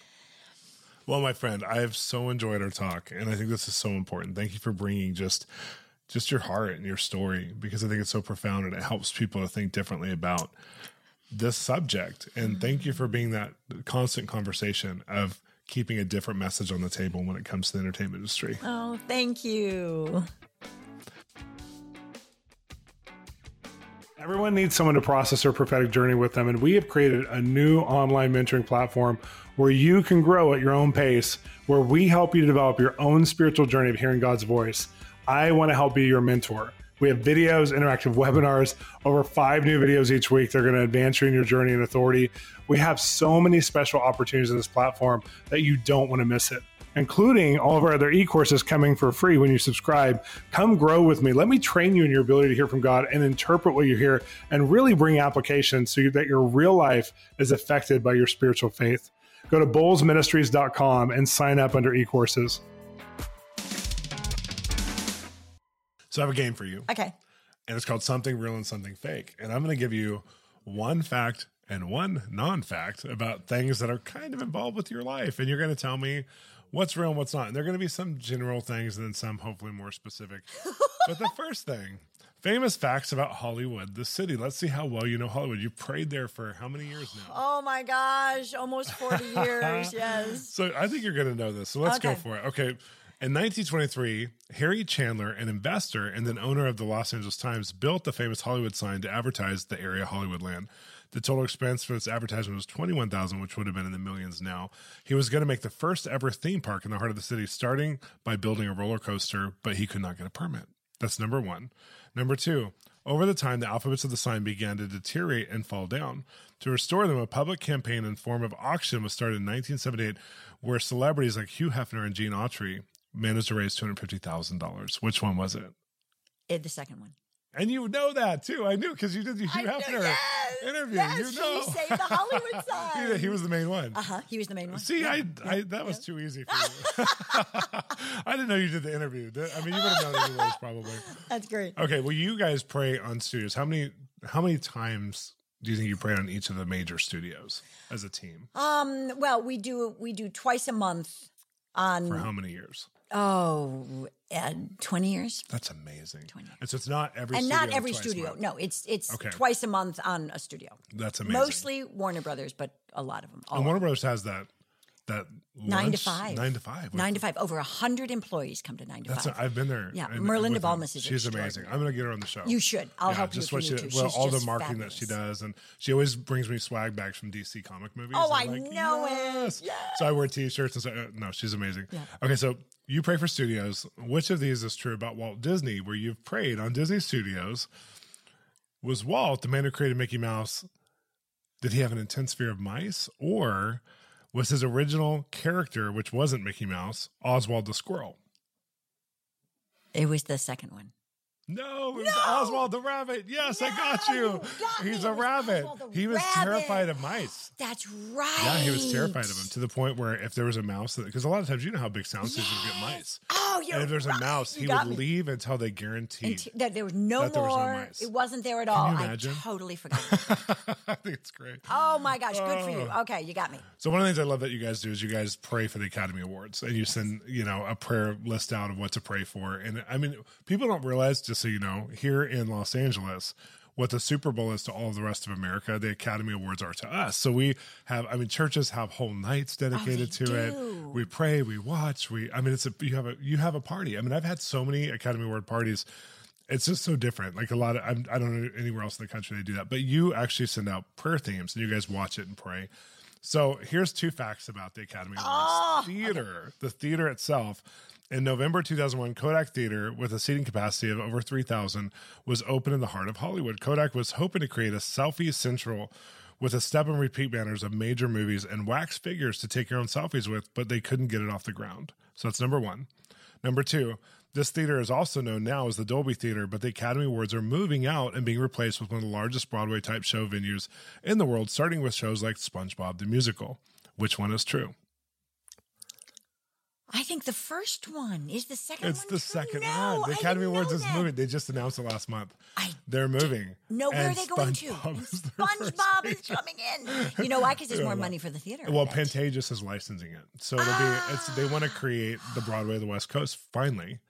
Well, my friend, I have so enjoyed our talk, and I think this is so important. Thank you for bringing just just your heart and your story because I think it's so profound and it helps people to think differently about this subject. And mm-hmm. thank you for being that constant conversation of keeping a different message on the table when it comes to the entertainment industry. Oh, thank you. Everyone needs someone to process their prophetic journey with them, and we have created a new online mentoring platform where you can grow at your own pace, where we help you to develop your own spiritual journey of hearing God's voice. I want to help be your mentor. We have videos, interactive webinars, over five new videos each week. They're going to advance you in your journey and authority. We have so many special opportunities in this platform that you don't want to miss it including all of our other e-courses coming for free when you subscribe. Come grow with me. Let me train you in your ability to hear from God and interpret what you hear and really bring application so that your real life is affected by your spiritual faith. Go to bolzministries.com and sign up under e-courses. So I have a game for you, Okay. and it's called Something Real and Something Fake. And I'm going to give you one fact and one non fact about things that are kind of involved with your life. And you're going to tell me what's real and what's not. And there are going to be some general things and then some hopefully more specific. but the first thing famous facts about Hollywood, the city. Let's see how well you know Hollywood. You've prayed there for how many years now? Oh my gosh, almost 40 years. Yes. So I think you're going to know this. So let's go for it. Okay. In 1923, Harry Chandler, an investor and then owner of the Los Angeles Times, built the famous Hollywood sign to advertise the area Hollywood land. The total expense for this advertisement was 21,000, which would have been in the millions now. He was going to make the first ever theme park in the heart of the city, starting by building a roller coaster, but he could not get a permit. That's number one. Number two, over the time, the alphabets of the sign began to deteriorate and fall down. To restore them, a public campaign in form of auction was started in 1978, where celebrities like Hugh Hefner and Gene Autry managed to raise $250,000. Which one was it? Eh, the second one. And you know that too. I knew because you did I know- Hefner yes, interview. Yes, you know. he saved the Hollywood sign. Yeah, he was the main one. Uh huh. He was the main one. See, I, I that was too easy for you. I didn't know you did the interview. I mean, you would have known anyways, probably. That's great. Okay, well, you guys pray on studios. How many how many times do you think you pray on each of the major studios as a team? Um. Well, we do we do twice a month on For how many years? oh uh, 20 years. That's amazing. Twenty And so it's not every And studio not every twice studio. No, it's it's Okay. twice a month on a studio. That's amazing. Mostly Warner Brothers, but a lot of them. All and Warner Brothers has that that nine to five. Nine to five. Nine to five. Over a hundred employees come to nine to That's five. I've been there. Yeah, and- Merlin with them. DeBalmas is She's amazing. I'm going to get her on the show. You should. I'll help just if what you she, well, She's all the marketing that she does, and she always brings me swag bags from DC comic movies. Oh, I like, know it. yes. So I wear T-shirts and so, uh, no, she's amazing. Yeah. Okay, so you pray for studios. Which of these is true about Walt Disney, where you've prayed on Disney Studios? Was Walt the man who created Mickey Mouse? Did he have an intense fear of mice, or was his original character, which wasn't Mickey Mouse, Oswald the Squirrel? It was the second one. No, it was No! Oswald the rabbit. Yes, I got you. you got. He's It a rabbit. He was rabbit. terrified of mice. That's right. Yeah, he was terrified of them to the point where if there was a mouse, because a lot of times you know how big sound systems get mice. Oh, you're And if there's right. a mouse, he would me. leave until they guaranteed. T- that there was no there was no more. it wasn't there at all. you imagine? I totally forgot. I think it's great. oh my gosh, good for you. Oh. Okay, you got me. So one of the things I love that you guys do is you guys pray for the Academy Awards and you send, you know, a prayer list out of what to pray for. And I mean, people don't realize, just so you know, here in Los Angeles, what the Super Bowl is to all of the rest of America, the Academy Awards are to us. So we have, I mean, churches have whole nights oh, dedicated to do. it. We pray, we watch, we, I mean, it's a, you have a, you have a party. I mean, I've had so many Academy Award parties. It's just so different. Like a lot of, I'm, I don't know anywhere else in the country they do that, but you actually send out prayer themes and you guys watch it and pray. So here's two facts about the Academy Awards Oh, theater. The theater itself. In November 2001, Kodak Theater, with a seating capacity of over 3,000, was open in the heart of Hollywood. Kodak was hoping to create a selfie central with a step and repeat banners of major movies and wax figures to take your own selfies with, but they couldn't get it off the ground. So that's number one. Number two, this theater is also known now as the Dolby Theater, but the Academy Awards are moving out and being replaced with one of the largest Broadway type show venues in the world, starting with shows like SpongeBob the Musical. Which one is true? I think the first one is the second It's one. the second No, one. The I Academy Awards is that. moving. They just announced it last month. I They're moving. No, where are they going to? SpongeBob And is SpongeBob is coming in. You know why? Because there's more money for the theater. Well. Pantages is licensing it, so it'll be. It's they want to ah. create the Broadway of the West Coast finally,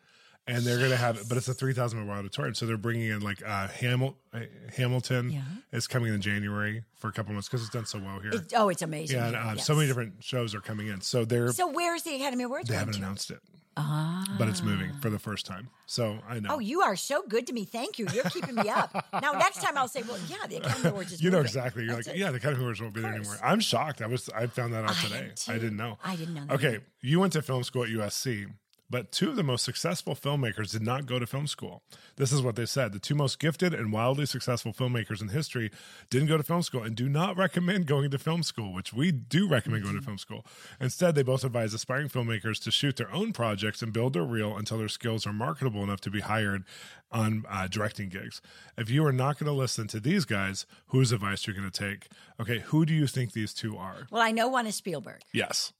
and they're going to have it. But it's a three thousand member auditorium, so they're bringing in like uh, Hamil- uh, Hamilton. Yeah. is coming in January for a couple months because it's done so well here. It- oh, it's amazing. yeah, and, uh, yes. so many different shows are coming in. So they're So where's the Academy Awards? they haven't to? announced it, Ah. but it's moving for the first time. So I know. Oh, you are so good to me. Thank you. You're keeping me up. now, next time I'll say, well, yeah, the Academy Awards is you know moving. exactly. You're That's like, it. yeah, the Academy Awards won't be there anymore. I'm shocked. I was I found that out I today. I didn't know. I didn't know that Okay, you went to film school at USC, but two of the most successful filmmakers did not go to film school. This is what they said: the two most gifted and wildly successful filmmakers in history didn't go to film school and do not recommend going to film school, which we do recommend going to film school. Instead, they both advise aspiring filmmakers to shoot their own projects and build their reel until their skills are marketable enough to be hired on uh, directing gigs. If you are not going to listen to these guys, whose advice you're going to take? Okay, who do you think these two are? Well, I know one is Spielberg. Yes.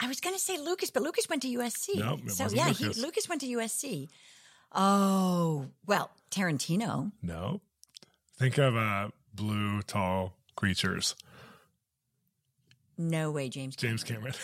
I was going to say Lucas, but Lucas went to USC. It so yeah, Lucas. He, Lucas went to USC. Oh, well, Tarantino. No. Think of uh, blue, tall creatures. No way, James. James Cameron.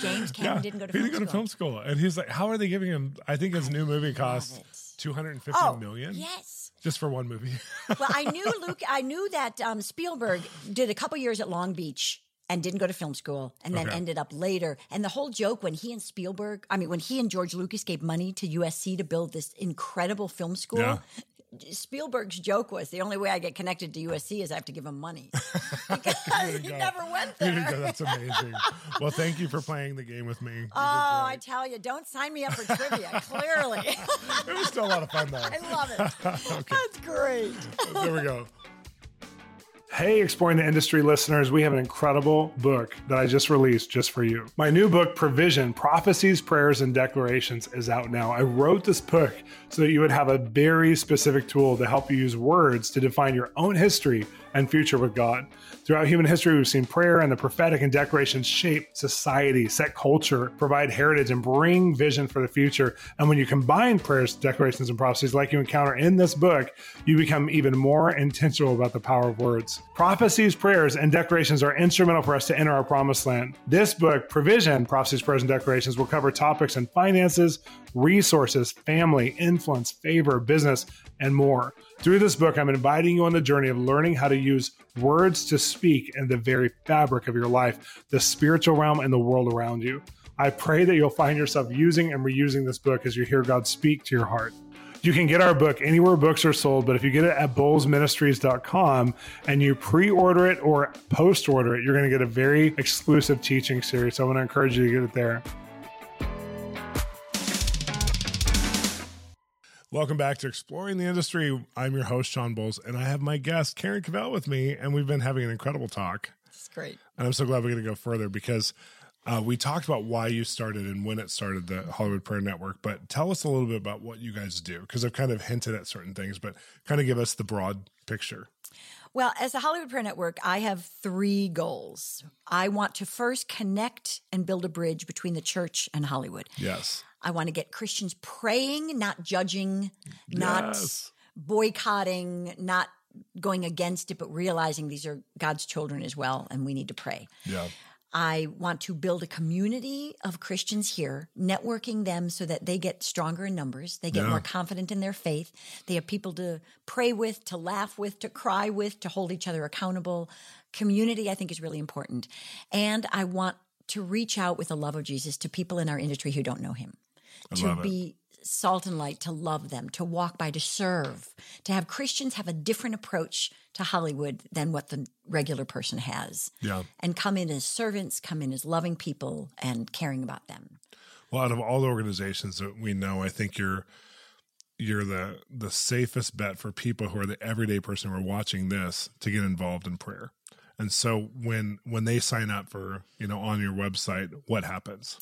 James Cameron didn't go to he film didn't go to school. film school. And he's like, how are they giving him? I think his new movie costs two hundred and fifty Oh, million yes. just for one movie. Well, I knew Luke. I knew that um, Spielberg did a couple years at Long Beach and didn't go to film school, and then Okay. ended up later. And the whole joke when he and Spielberg, I mean, when he and George Lucas gave money to USC to build this incredible film school. Yeah. Spielberg's joke was the only way I get connected to USC is I have to give him money because he go. never went There you there. go. That's amazing. well, thank you for playing the game with me. You Oh, I tell you, don't sign me up for trivia. Clearly, it was still a lot of fun though. I love it. That's great. there we go. Hey, Exploring the Industry listeners, we have an incredible book that I just released just for you. My new book, Provision Prophecies, Prayers, and Declarations, is out now. I wrote this book so that you would have a very specific tool to help you use words to define your own history and future with God. Throughout human history, we've seen prayer and the prophetic and declarations shape society, set culture, provide heritage, and bring vision for the future. And when you combine prayers, declarations, and prophecies like you encounter in this book, you become even more intentional about the power of words. Prophecies, prayers, and declarations are instrumental for us to enter our promised land. This book, Provision, Prophecies, Prayers, and Declarations, will cover topics in finances, resources, family, influence, favor, business, and more. Through this book, I'm inviting you on the journey of learning how to use words to speak in the very fabric of your life, the spiritual realm, and the world around you. I pray that you'll find yourself using and reusing this book as you hear God speak to your heart. You can get our book anywhere books are sold, but if you get it at bolzministries.com and you pre order it or post order it, you're going to get a very exclusive teaching series. So I want to encourage you to get it there. Welcome back to Exploring the Industry. I'm your host, Shawn Bolz, and I have my guest, Karen Covell, with me, and we've been having an incredible talk. It's great. And I'm so glad we're going to go further because uh, we talked about why you started and when it started the Hollywood Prayer Network. But tell us a little bit about what you guys do because I've kind of hinted at certain things, but kind of give us the broad picture. Well, as a Hollywood Prayer Network, I have three goals. I want to first connect and build a bridge between the church and Hollywood. Yes. I want to get Christians praying, not judging, not Yes. boycotting, not going against it, but realizing these are God's children as well, and we need to pray. Yeah. I want to build a community of Christians here, networking them so that they get stronger in numbers. They get Yeah. more confident in their faith. They have people to pray with, to laugh with, to cry with, to hold each other accountable. Community, I think, is really important. And I want to reach out with the love of Jesus to people in our industry who don't know him, to love it. be salt and light, to love them, to walk by, to serve, to have Christians have a different approach to Hollywood than what the regular person has Yeah. and come in as servants, come in as loving people and caring about them. Well, out of all the organizations that we know, I think you're you're the the safest bet for people who are the everyday person who are watching this to get involved in prayer. And so when when they sign up for you know on your website, what happens?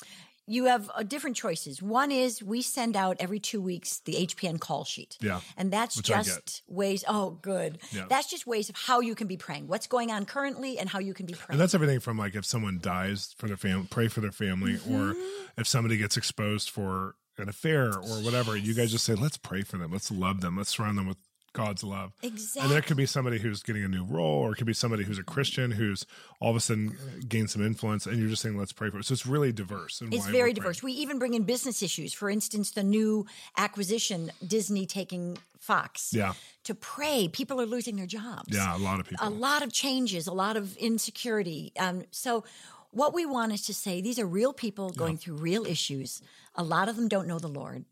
You have uh, different choices. One is we send out every two weeks the HPN call sheet. Yeah. And that's just ways, oh, good. Yeah. That's just ways of how you can be praying, what's going on currently, and how you can be praying. And that's everything from like if someone dies for their family, pray for their family, or if somebody gets exposed for an affair or whatever, you guys just say, let's pray for them, let's love them, let's surround them with God's love. Exactly. And there could be somebody who's getting a new role, or it could be somebody who's a Christian who's all of a sudden gained some influence, and you're just saying, let's pray for it. So it's really diverse. in It's very diverse. We even bring in business issues. For instance, the new acquisition, Disney taking Fox. Yeah. To pray, people are losing their jobs. Yeah, a lot of people. a lot of changes, a lot of insecurity. Um, so, what we want is to say these are real people going through real issues. A lot of them don't know the Lord.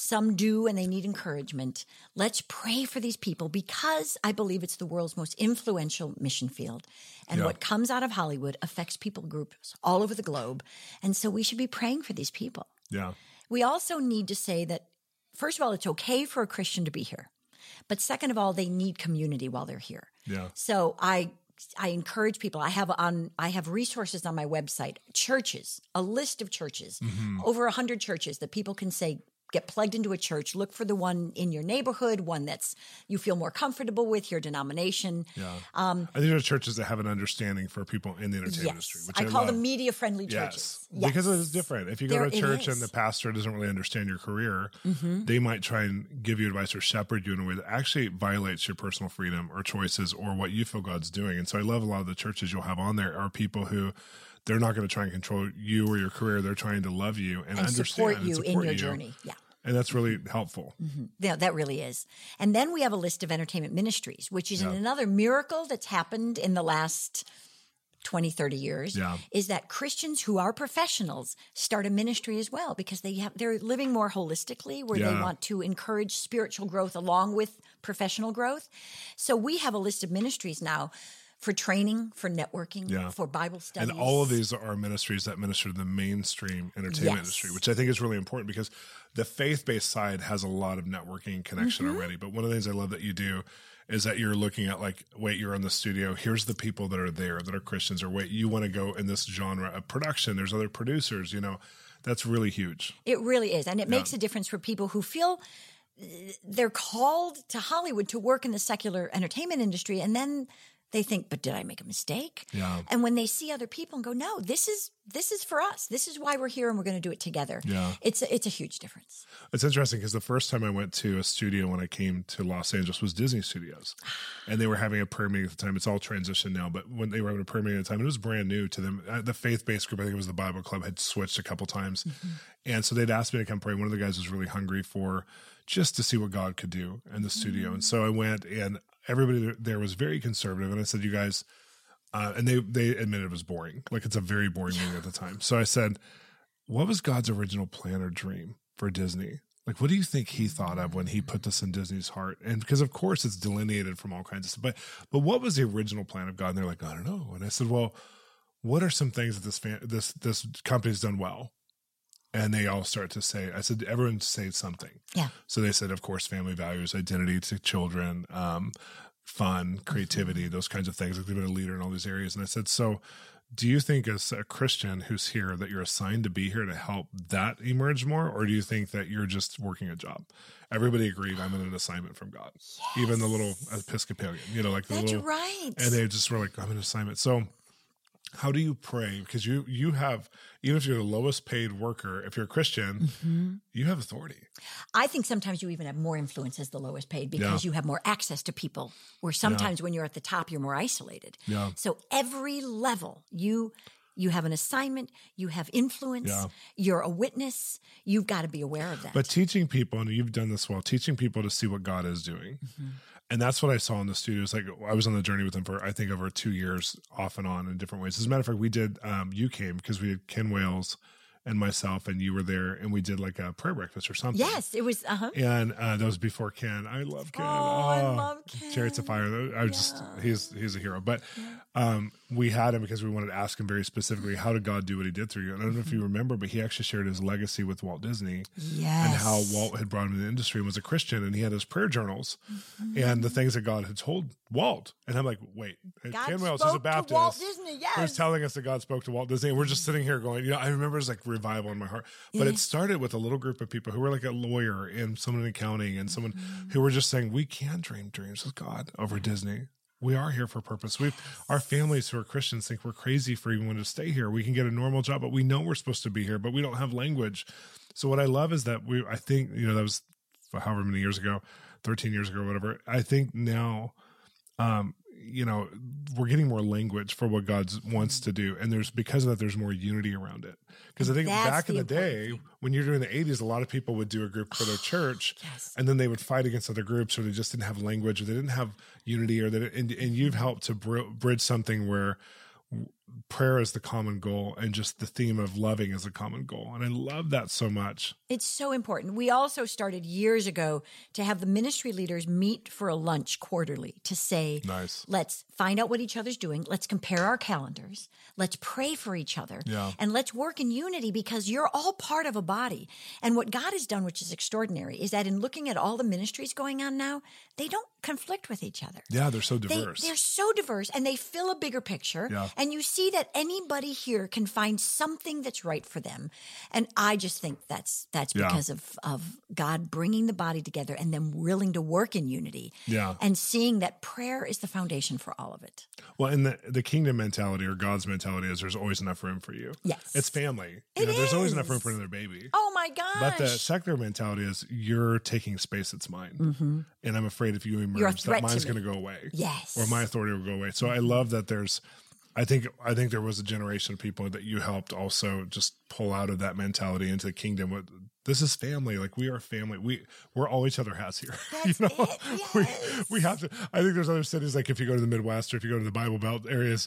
Some do, and they need encouragement. Let's pray for these people because I believe it's the world's most influential mission field. And Yeah. what comes out of Hollywood affects people groups all over the globe. And so we should be praying for these people. yeah. We also need to say that, first of all, it's okay for a Christian to be here. But second of all, they need community while they're here. Yeah. So I I encourage people. I have on I have resources on my website, churches, a list of churches, Mm-hmm. over a hundred churches that people can say, get plugged into a church, look for the one in your neighborhood, one that's you feel more comfortable with, your denomination. Yeah. Um, I think there are churches that have an understanding for people in the entertainment yes. industry, which I, I call love. them media friendly churches. Yes. yes. Because it's different. If you go there to a church and the pastor doesn't really understand your career, mm-hmm. they might try and give you advice or shepherd you in a way that actually violates your personal freedom or choices or what you feel God's doing. And so I love a lot of the churches you'll have on there are people who they're not going to try and control you or your career. They're trying to love you and, and understand support you and support in your you. journey. Yeah. And that's really helpful. Mm-hmm. Yeah, that really is. And then we have a list of entertainment ministries, which is yeah. another miracle that's happened in the last 20, 30 years yeah. is that Christians who are professionals start a ministry as well because they have, they're living more holistically where yeah. they want to encourage spiritual growth along with professional growth. So we have a list of ministries now for training, for networking, yeah. for Bible studies. And all of these are ministries that minister to the mainstream entertainment yes. industry, which I think is really important because the faith based side has a lot of networking connection mm-hmm. already. But one of the things I love that you do is that you're looking at like, wait, you're in the studio. Here's the people that are there that are Christians, or wait, you want to go in this genre of production. There's other producers, you know, that's really huge. It really is. And it yeah. makes a difference for people who feel they're called to Hollywood to work in the secular entertainment industry. And then they think, but did I make a mistake? Yeah. And when they see other people and go, no, this is this is for us. This is why we're here, and we're going to do it together. Yeah. It's a, it's a huge difference. It's interesting because the first time I went to a studio when I came to Los Angeles was Disney Studios, and they were having a prayer meeting at the time. It's all transitioned now, but when they were having a prayer meeting at the time, it was brand new to them. Uh, the faith based group, I think it was the Bible Club, had switched a couple times, mm-hmm. and so they'd asked me to come pray. One of the guys was really hungry for just to see what God could do in the studio, mm-hmm. and so I went and everybody there was very conservative, and I said, "You guys," uh, and they they admitted it was boring. Like it's a very boring movie at the time. So I said, "What was God's original plan or dream for Disney?" Like, what do you think he thought of when he put this in Disney's heart? And because of course it's delineated from all kinds of stuff, but but what was the original plan of God? And they're like, I don't know. And I said, well, what are some things that this fan, this this company's done well? And they all start to say, I said, everyone say something. Yeah. So they said, of course, family values, identity to children, um, fun, creativity, mm-hmm. those kinds of things. Like they've been a leader in all these areas. And I said, so do you think as a Christian who's here that you're assigned to be here to help that emerge more? Or do you think that you're just working a job? Everybody agreed I'm in an assignment from God. Yes. Even the little Episcopalian, you know, like the That's little, right. And they just were like, I'm an assignment. So how do you pray because you you have even if you're the lowest paid worker if you're a christian mm-hmm. you have authority i think sometimes you even have more influence as the lowest paid because yeah. you have more access to people where sometimes yeah. when you're at the top you're more isolated yeah. so every level you you have an assignment, you have influence, yeah. you're a witness. You've got to be aware of that. But teaching people, and you've done this well, teaching people to see what God is doing. Mm-hmm and that's what I saw in the studios. Like I was on the journey with him for I think over two years, off and on in different ways. As a matter of fact, we did. Um, you came because we had Ken Wales and myself and you were there and we did like a prayer breakfast or something. Yes, it was. Uh-huh. And uh, that was before Ken. I love Ken. Oh, oh I love Ken. Chariots of Fire. I was yeah. just he's he's a hero. But yeah. um, we had him because we wanted to ask him very specifically, how did God do what He did through you? And I don't know if you remember, but he actually shared his legacy with Walt Disney. Yes. And how Walt had brought him in the industry and was a Christian, and he had his prayer journals mm-hmm. and the things that God had told Walt. And I'm like, wait, God Ken Wales is a Baptist. Walt Disney, yes. Who's telling us that God spoke to Walt Disney? And we're just sitting here going, you know, I remember it's like revival in my heart. But yeah. it started with a little group of people who were like a lawyer and someone in accounting and someone mm-hmm. who were just saying, we can dream dreams with God over Disney. We are here for purpose. We've our families who are Christians think we're crazy for even wanting to stay here. We can get a normal job, but we know we're supposed to be here, but we don't have language. So what I love is that we, I think, you know, that was however many years ago, 13 years ago, whatever. I think now, um, you know, we're getting more language for what God wants to do. And there's because of that, there's more unity around it. Because I think That's back the in the day, thing. when you're doing the 80s, a lot of people would do a group for their church yes. and then they would fight against other groups or they just didn't have language or they didn't have unity or that, and, and you've helped to bridge something where prayer is the common goal and just the theme of loving is a common goal. And I love that so much. It's so important. We also started years ago to have the ministry leaders meet for a lunch quarterly to say, nice. let's find out what each other's doing. Let's compare our calendars. Let's pray for each other. Yeah. And let's work in unity because you're all part of a body. And what God has done, which is extraordinary, is that in looking at all the ministries going on now, they don't conflict with each other. Yeah, they're so diverse. They, are so diverse and they fill a bigger picture. Yeah. And you see see that anybody here can find something that's right for them. And I just think that's that's Yeah. because of of God bringing the body together and them willing to work in unity. Yeah. And seeing that prayer is the foundation for all of it. Well, and the, the kingdom mentality or God's mentality is there's always enough room for you. Yes. It's family. You It know, there's always enough room for another baby. Oh my gosh. But the secular mentality is you're taking space that's mine. Mm-hmm. And I'm afraid if you emerge, that mine's going to go away. Yes. Or my authority will go away. So I love that there's, I think, I think there was a generation of people that you helped also just pull out of that mentality into the kingdom. What- This is family. Like we are family. We, we're all each other has here. That's you know, it. we, we have to, I think there's other cities, like if you go to the Midwest or if you go to the Bible Belt areas,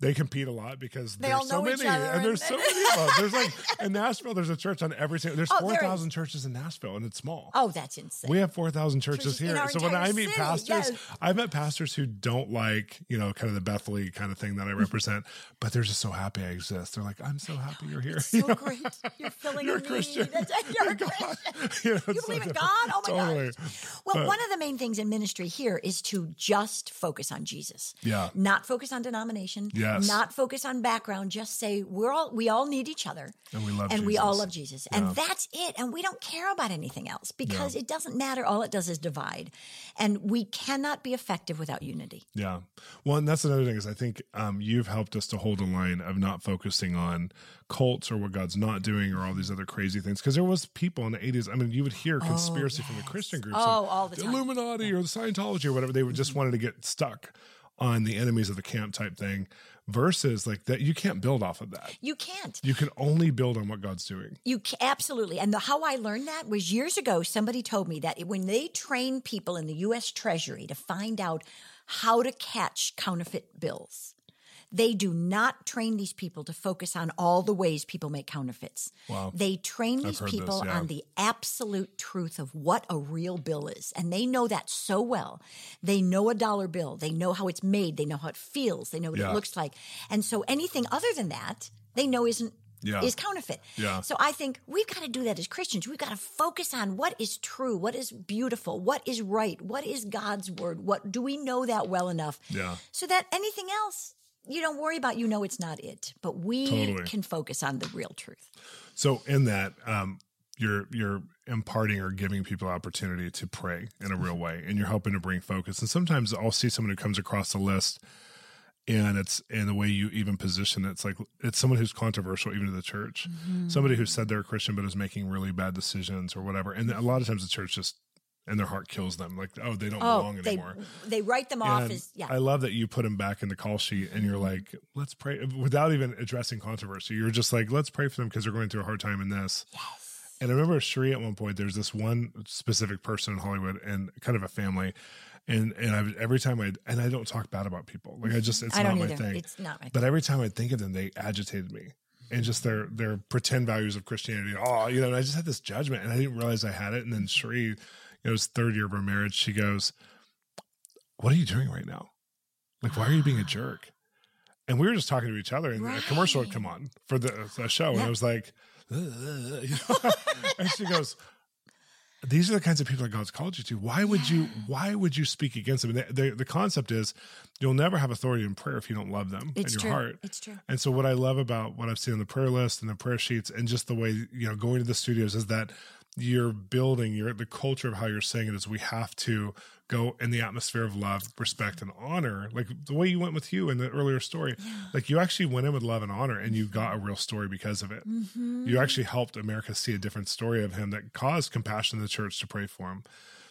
they compete a lot because They there's so many, and there's so many of them. There's like in Nashville, there's a church on every single. There's Oh, four is. churches in Nashville, and it's small. Oh, that's insane. We have 4,000 churches Churches here. So when I meet city, pastors, yes. I've met pastors who don't like, you know, kind of the Bethany kind of thing that I Mm-hmm. represent, but they're just so happy I exist. They're like, I'm so happy you're here. so great. You're filling You're a. Christian. You're a Christian. You, know, You it's so believe in. God? Oh my God. totally. gosh. Well, one of the main things in ministry here is to just focus on Jesus. Yeah. Not focus on denomination. Yes. Not focus on background. Just say we're all we all need each other. And we love And we all love Jesus. Yeah. And that's it. And we don't care about anything else because it doesn't matter. All it does is divide. And we cannot be effective without unity. Yeah. Well, and that's another thing is I think um, you've helped us to hold a line of not focusing on cults or what God's not doing or all these other crazy things. Because there was people in the 80s. I mean, you would hear conspiracy from the Christian groups. Oh, all the time. Illuminati or the Scientology or whatever. They would just wanted to get stuck on the enemies of the camp type thing versus like that. You can't build off of that. You can't. You can only build on what God's doing. You ca- absolutely. And the, how I learned that was years ago. Somebody told me that when they train people in the U.S. Treasury to find out how to catch counterfeit bills, they do not train these people to focus on all the ways people make counterfeits. Wow. They train these heard this, people yeah. on the absolute truth of what a real bill is. And they know that so well. They know a dollar bill. They know how it's made. They know how it feels. They know what Yeah. it looks like. And so anything other than that, they know isn't Yeah. is counterfeit. Yeah. So I think we've got to do that as Christians. We've got to focus on what is true, what is beautiful, what is right, what is God's word. What do we know that well enough? Yeah. So that anything else you don't worry about, you know it's not it. But we Totally. can focus on the real truth. So in that, um, you're you're imparting or giving people opportunity to pray in a real way, and you're helping to bring focus. And sometimes I'll see someone who comes across the list, and it's in the way you even position it. It's like it's someone who's controversial even to the church, somebody who said they're a Christian but is making really bad decisions or whatever. And a lot of times the church just in their heart kills them, like oh they don't Oh, belong anymore. they write them off as yeah. I love that you put them back in the call sheet and you're like, let's pray without even addressing controversy. You're just like, let's pray for them because they're going through a hard time in this. yes. And I remember Cherie at one point, there's this one specific person in Hollywood and kind of a family. And and I every time I and I don't talk bad about people. Like I just mm-hmm. it's I not my thing. It's not my But every time I think of them, they agitated me. And just their their pretend values of Christianity. Oh, you know, and I just had this judgment and I didn't realize I had it. And then Cherie, it was third year of our marriage, she goes, What are you doing right now? Like, why are you being a jerk? And we were just talking to each other, and a commercial had come on for the, uh, the show, and I was like, you know? and she goes, "These are the kinds of people that God's called you to. Why would you? Why would you speak against them?" And the, the, the concept is, you'll never have authority in prayer if you don't love them It's in your true. heart. It's true. And so, what I love about what I've seen on the prayer list and the prayer sheets, and just the way you know going to the studios, is that you're building your the culture of how you're saying it is we have to go in the atmosphere of love, respect, and honor, like the way you went with you in the earlier story. Like you actually went in with love and honor, and you mm-hmm. got a real story because of it. Mm-hmm. You actually helped America see a different story of him that caused compassion in the church to pray for him.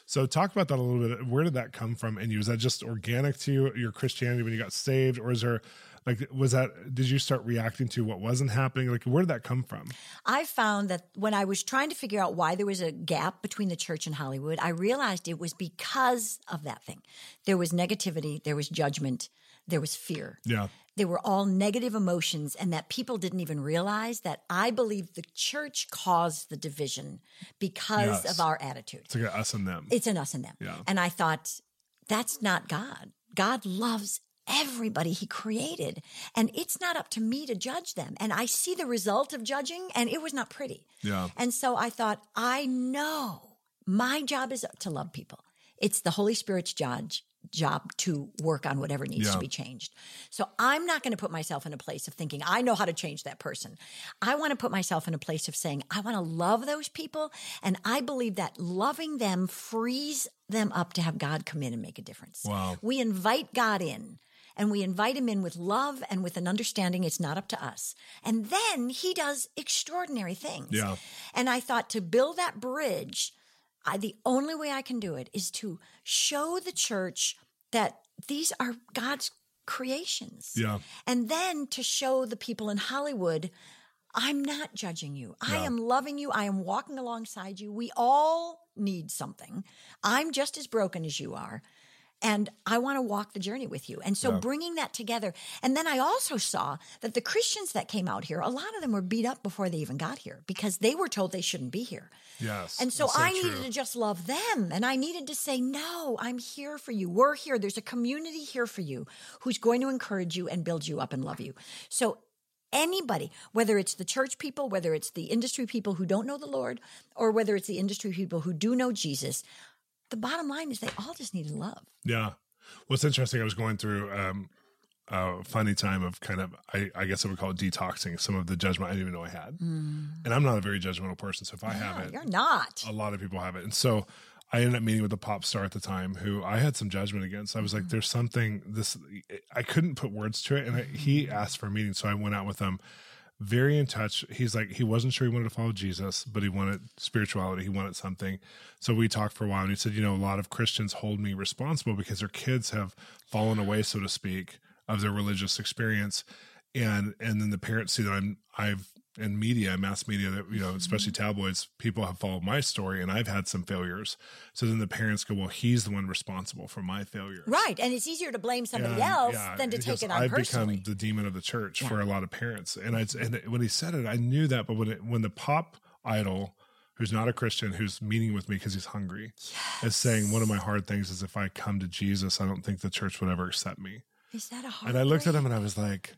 So talk about that a little bit. Where did that come from in you? Was that just organic to you, your Christianity when you got saved, or is there like was that did you start reacting to what wasn't happening? Like where did that come from? I found that when I was trying to figure out why there was a gap between the church and Hollywood, I realized it was because of that thing. There was negativity, there was judgment, there was fear. Yeah. They were all negative emotions, and that people didn't even realize that I believe the church caused the division because Yes. of our attitude. It's like us and them. It's an us and them. Yeah. And I thought, that's not God. God loves everybody he created. And it's not up to me to judge them. And I see the result of judging, and it was not pretty. Yeah. And so I thought, I know my job is to love people. It's the Holy Spirit's job job to work on whatever needs Yeah. to be changed. So I'm not going to put myself in a place of thinking I know how to change that person. I want to put myself in a place of saying I want to love those people and I believe that loving them frees them up to have God come in and make a difference. Wow. We invite God in and we invite him in with love and with an understanding it's not up to us. And then he does extraordinary things. Yeah. And I thought to build that bridge, I, the only way I can do it is to show the church that these are God's creations. Yeah. And then to show the people in Hollywood, I'm not judging you. I Yeah. am loving you. I am walking alongside you. We all need something. I'm just as broken as you are. And I want to walk the journey with you. And so Yeah. bringing that together. And then I also saw that the Christians that came out here, a lot of them were beat up before they even got here because they were told they shouldn't be here. Yes. And so, that's I true. needed to just love them. And I needed to say, no, I'm here for you. We're here. There's a community here for you who's going to encourage you and build you up and love you. So, anybody, whether it's the church people, whether it's the industry people who don't know the Lord, or whether it's the industry people who do know Jesus, the bottom line is they all just need love. Yeah. What's interesting, I was going through um, a funny time of kind of, I, I guess I would call it detoxing some of the judgment I didn't even know I had. Mm. And I'm not a very judgmental person. So if I have it, you're not. a lot of people have it. And so I ended up meeting with a pop star at the time who I had some judgment against. I was like, mm. there's something this, I couldn't put words to it. And I, he mm. asked for a meeting. So I went out with him, very in touch. He's like, he wasn't sure he wanted to follow Jesus, but he wanted spirituality. He wanted something. So we talked for a while and he said, you know, a lot of Christians hold me responsible because their kids have fallen away, so to speak, of their religious experience. And, and then the parents see that I'm, I've, in media, mass media, that you know, mm-hmm. especially tabloids, people have followed my story, and I've had some failures. So then the parents go, "Well, he's the one responsible for my failure. Right. And it's easier to blame somebody And, else yeah, than to take it on I've personally. become the demon of the church Yeah. for a lot of parents, and I and when he said it, I knew that. But when it, when the pop idol, who's not a Christian, who's meeting with me because he's hungry, is saying one of my hard things is if I come to Jesus, I don't think the church would ever accept me. is that a hard And I looked at him and I was like,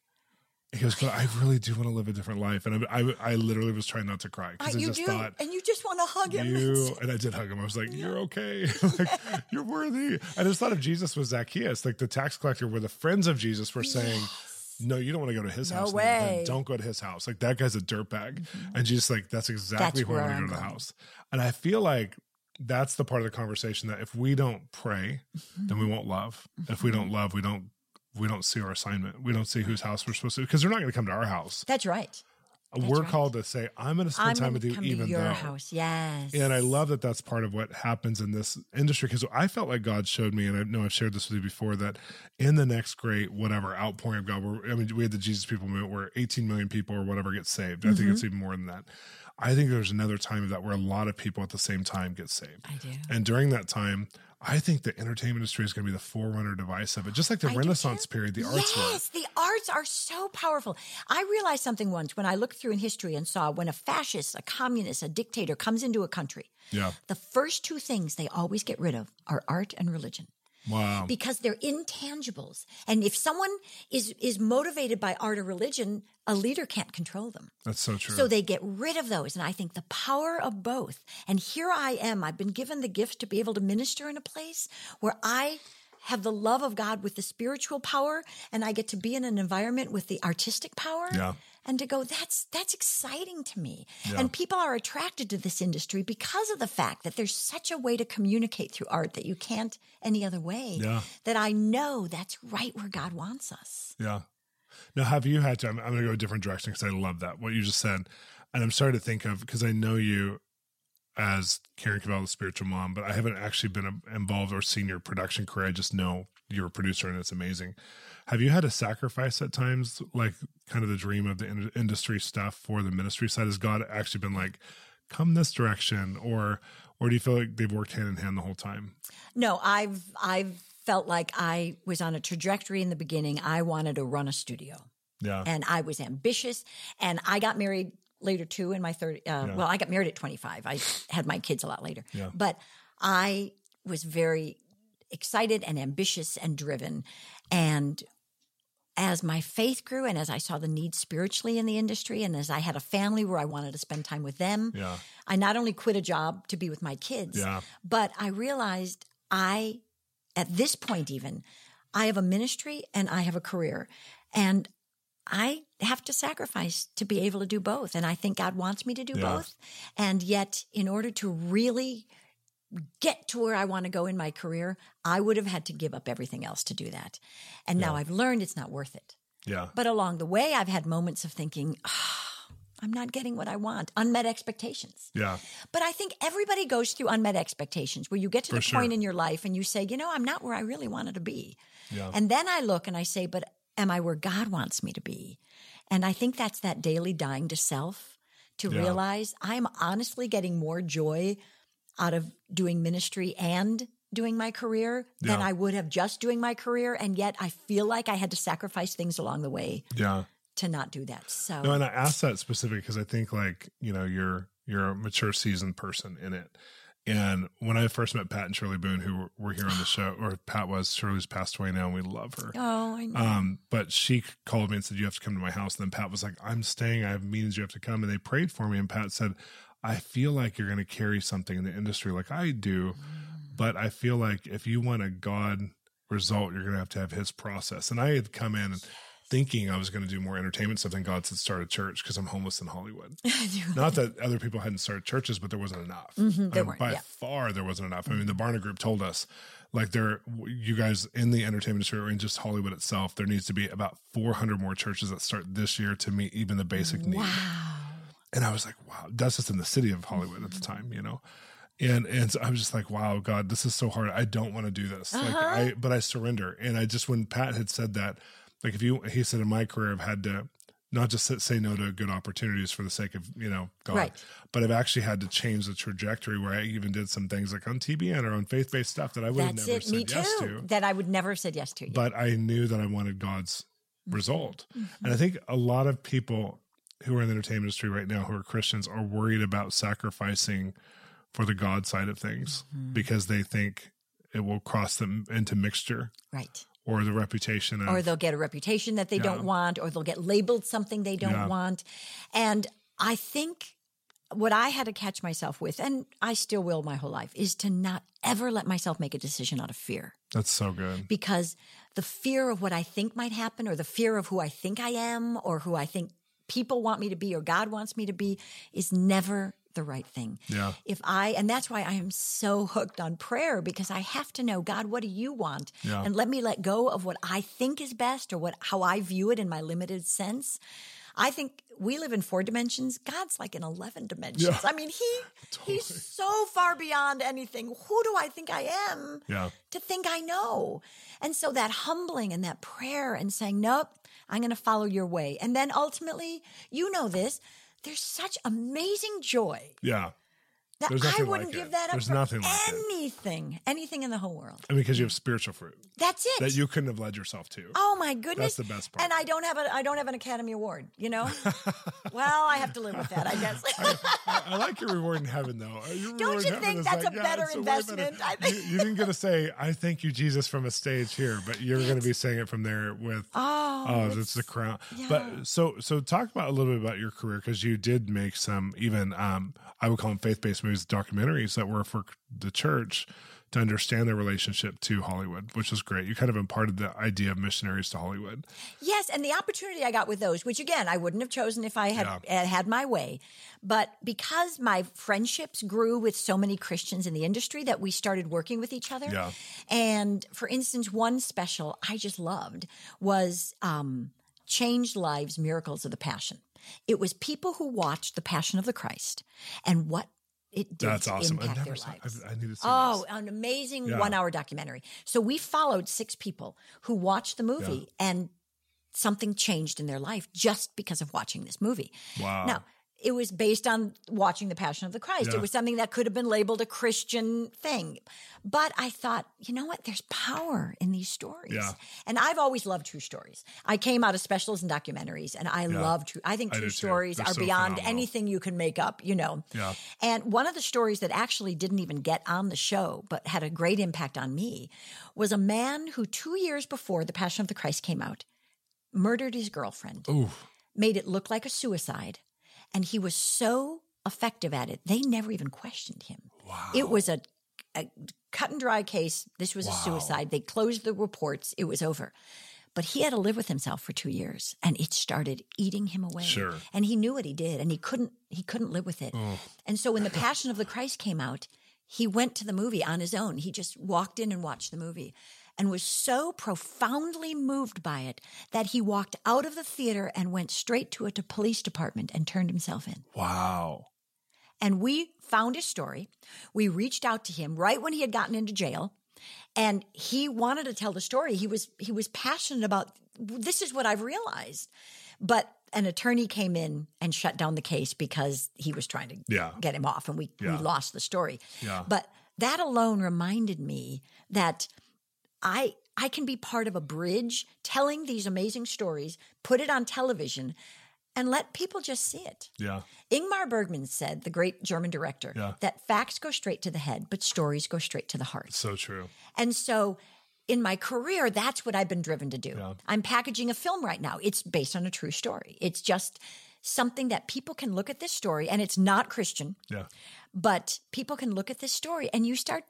he goes, but I really do want to live a different life. And I, I, I literally was trying not to cry because I, you just do, thought, and you just want to hug him. you, and I did hug him. I was like, you're okay. like, you're worthy. I just thought of Jesus was Zacchaeus, like the tax collector where the friends of Jesus were saying, no, you don't want to go to his No house. way. Mm-hmm. Don't go to his house. Like that guy's a dirtbag. And Jesus like, that's exactly That's where I want to go to the going. house. And I feel like that's the part of the conversation that if we don't pray, then we won't love. If we don't love, we don't we don't see our assignment. We don't see whose house we're supposed to because they're not going to come to our house. That's right. we're right. called to say, I'm going to spend I'm time with you even to your though. house. Yes. And I love that that's part of what happens in this industry because I felt like God showed me, and I know I've shared this with you before, that in the next great whatever outpouring of God, where I mean, we had the Jesus People movement where 18 million people or whatever get saved. I think Mm-hmm. it's even more than that. I think there's another time of that where a lot of people at the same time get saved. I do. And during that time, I think the entertainment industry is going to be the forerunner device of it, just like the I Renaissance period, the arts were. Yes, the arts are so powerful. I realized something once when I looked through in history and saw when a fascist, a communist, a dictator comes into a country, Yeah. the first two things they always get rid of are art and religion. Wow. because they're intangibles. And if someone is is motivated by art or religion, a leader can't control them. That's so true. So they get rid of those. And I think the power of both. And here I am. I've been given the gift to be able to minister in a place where I have the love of God with the spiritual power and I get to be in an environment with the artistic power. Yeah. And to go, that's that's exciting to me. Yeah. And people are attracted to this industry because of the fact that there's such a way to communicate through art that you can't any other way. Yeah. That I know that's right where God wants us. Yeah. Now, have you had to? I'm, I'm going to go a different direction because I love that what you just said, and I'm starting to think of because I know you as Karen Covell, the spiritual mom, but I haven't actually been um, involved or seen your production career. I just know you're a producer and it's amazing. Have you had to sacrifice at times, like kind of the dream of the in- industry stuff for the ministry side? Has God actually been like, come this direction, or or do you feel like they've worked hand in hand the whole time? No, I've I've felt like I was on a trajectory in the beginning. I wanted to run a studio. Yeah, and I was ambitious. And I got married later too in my 30. Uh, Well, I got married at 25. I had my kids a lot later. Yeah. But I was very excited and ambitious and driven. And as my faith grew and as I saw the need spiritually in the industry and as I had a family where I wanted to spend time with them, yeah, I not only quit a job to be with my kids, Yeah. but I realized I at this point, even, I have a ministry and I have a career. And I have to sacrifice to be able to do both. And I think God wants me to do yeah. both. And yet, in order to really get to where I want to go in my career, I would have had to give up everything else to do that. And yeah. now I've learned it's not worth it. Yeah. But along the way, I've had moments of thinking, oh, I'm not getting what I want, unmet expectations. Yeah. But I think everybody goes through unmet expectations where you get to For the sure. point in your life and you say, you know, I'm not where I really wanted to be. Yeah. And then I look and I say, but am I where God wants me to be? And I think that's that daily dying to self to yeah. realize I'm honestly getting more joy out of doing ministry and doing my career yeah. than I would have just doing my career. And yet I feel like I had to sacrifice things along the way. Yeah. To not do that. So no, and I asked that specific because I think like, you know, you're you're a mature seasoned person in it. And when I first met Pat and Shirley Boone, who were here on the show, or Pat was, Shirley's passed away now, and we love her. Oh, I know. Um, but she called me and said, You have to come to my house. And then Pat was like, I'm staying. I have meetings. You have to come. And they prayed for me. And Pat said, I feel like you're going to carry something in the industry like I do. But I feel like if you want a God result, you're going to have to have his process. And I had come in thinking I was going to do more entertainment stuff, and God said start a church because I'm homeless in Hollywood. Not that other people hadn't started churches, but there wasn't enough. Mm-hmm, there by yeah. far, there wasn't enough. I mean, the Barna Group told us, like, there, you guys in the entertainment industry or in just Hollywood itself, there needs to be about 400 more churches that start this year to meet even the basic wow. need. And I was like, wow, that's just in the city of Hollywood mm-hmm. at the time, you know. And and so I was just like, wow, God, this is so hard. I don't want to do this. Uh-huh. Like I, but I surrender. And I just when Pat had said that, like if you he said in my career i've had to not just say no to good opportunities for the sake of you know god right. but i've actually had to change the trajectory where i even did some things like on tbn or on faith-based stuff that i would That's have never it. said Me yes too. to that i would never said yes to but i knew that i wanted god's mm-hmm. result mm-hmm. and i think a lot of people who are in the entertainment industry right now who are christians are worried about sacrificing for the god side of things mm-hmm. because they think it will cross them into mixture right or the reputation of, or they'll get a reputation that they yeah. don't want or they'll get labeled something they don't yeah. want and i think what i had to catch myself with and i still will my whole life is to not ever let myself make a decision out of fear that's so good because the fear of what i think might happen or the fear of who i think i am or who i think people want me to be or god wants me to be is never the right thing. Yeah. If I, and that's why I am so hooked on prayer because I have to know, God, what do you want? Yeah. And let me let go of what I think is best or what, how I view it in my limited sense. I think we live in four dimensions. God's like in 11 dimensions. Yeah. I mean, he, totally. he's so far beyond anything. Who do I think I am yeah. to think I know? And so that humbling and that prayer and saying, nope, I'm going to follow your way. And then ultimately, you know this, there's such amazing joy. Yeah. That I wouldn't like give it. that up There's for nothing like anything, it. anything in the whole world. I mean, because you have spiritual fruit. That's it. That you couldn't have led yourself to. Oh my goodness, that's the best part. And I don't have a, I don't have an Academy Award. You know, well, I have to live with that, I guess. I, I, like your reward in heaven, though. Your don't you think that's a better investment? I think you, you, didn't get to say, "I thank you, Jesus," from a stage here, but you're going to be saying it from there with, "Oh, oh it's, it's the crown." But so, so talk about a little bit about your career because you did make some even. Um, I would call them faith-based movies, documentaries that were for the church to understand their relationship to Hollywood, which was great. You kind of imparted the idea of missionaries to Hollywood. Yes, and the opportunity I got with those, which again I wouldn't have chosen if I had yeah. had my way, but because my friendships grew with so many Christians in the industry that we started working with each other. Yeah. And for instance, one special I just loved was um, "Changed Lives: Miracles of the Passion." It was people who watched the Passion of the Christ and what it did That's awesome. impact I've never their lives. I, I need to see oh, this. an amazing Yeah. one hour documentary. So we followed six people who watched the movie and something changed in their life just because of watching this movie. Wow. Now, it was based on watching the Passion of the Christ. Yeah. It was something that could have been labeled a Christian thing. But I thought, you know what? There's power in these stories. Yeah. And I've always loved true stories. I came out of specials and documentaries and I Yeah. love true. I think true too. stories are so beyond phenomenal. anything you can make up, you know. Yeah. And one of the stories that actually didn't even get on the show, but had a great impact on me, was a man who two years before The Passion of the Christ came out, murdered his girlfriend, Ooh. made it look like a suicide. And he was so effective at it, they never even questioned him. Wow. It was a a cut and dry case. This was wow. a suicide. They closed the reports. It was over. But he had to live with himself for two years and it started eating him away. Sure. And he knew what he did and he couldn't, he couldn't live with it. Oh. And so when the Passion of the Christ came out, he went to the movie on his own. He just walked in and watched the movie and was so profoundly moved by it that he walked out of the theater and went straight to a police department and turned himself in. Wow. And we found his story. We reached out to him right when he had gotten into jail and he wanted to tell the story. He was he was passionate about this is what I've realized. But an attorney came in and shut down the case because he was trying to yeah. get him off and we, yeah. we lost the story. Yeah. But that alone reminded me that I I can be part of a bridge telling these amazing stories, put it on television and let people just see it. Yeah. Ingmar Bergman said, the great German director, yeah. that facts go straight to the head, but stories go straight to the heart. So true. And so in my career, that's what I've been driven to do. Yeah. I'm packaging a film right now. It's based on a true story. It's just something that people can look at this story, and it's not Christian. Yeah. But people can look at this story, and you start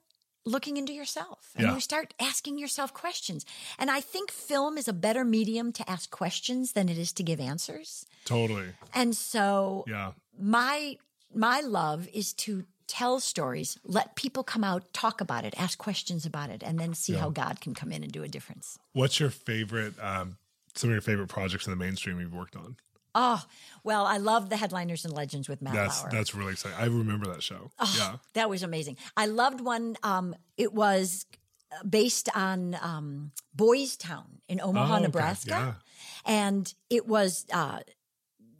looking into yourself and yeah. you start asking yourself questions. And I think film is a better medium to ask questions than it is to give answers. Totally. And so yeah. my my love is to tell stories, let people come out, talk about it, ask questions about it, and then see yeah. how God can come in and do a difference. What's your favorite, um, some of your favorite projects in the mainstream you've worked on? Oh, well, I love the headliners and legends with Matt that's, Lauer. That's really exciting. I remember that show. Oh, yeah. That was amazing. I loved one. Um, it was based on um, Boys Town in Omaha, oh, okay. Nebraska. Yeah. And it was uh,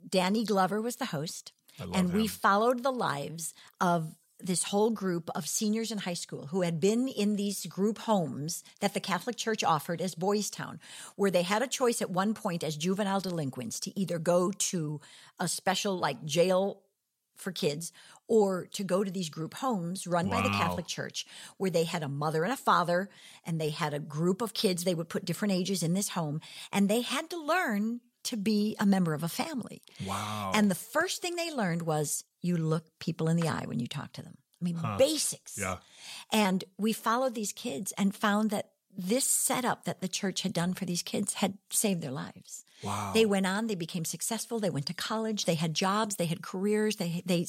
Danny Glover was the host. and him. we followed the lives of this whole group of seniors in high school who had been in these group homes that the Catholic Church offered as Boys Town, where they had a choice at one point as juvenile delinquents to either go to a special like jail for kids or to go to these group homes run wow. by the Catholic Church where they had a mother and a father and they had a group of kids. They would put different ages in this home and they had to learn to be a member of a family. Wow. And the first thing they learned was you look people in the eye when you talk to them. I mean, huh. basics. Yeah. And we followed these kids and found that this setup that the church had done for these kids had saved their lives. Wow. They went on, they became successful, they went to college, they had jobs, they had careers, they they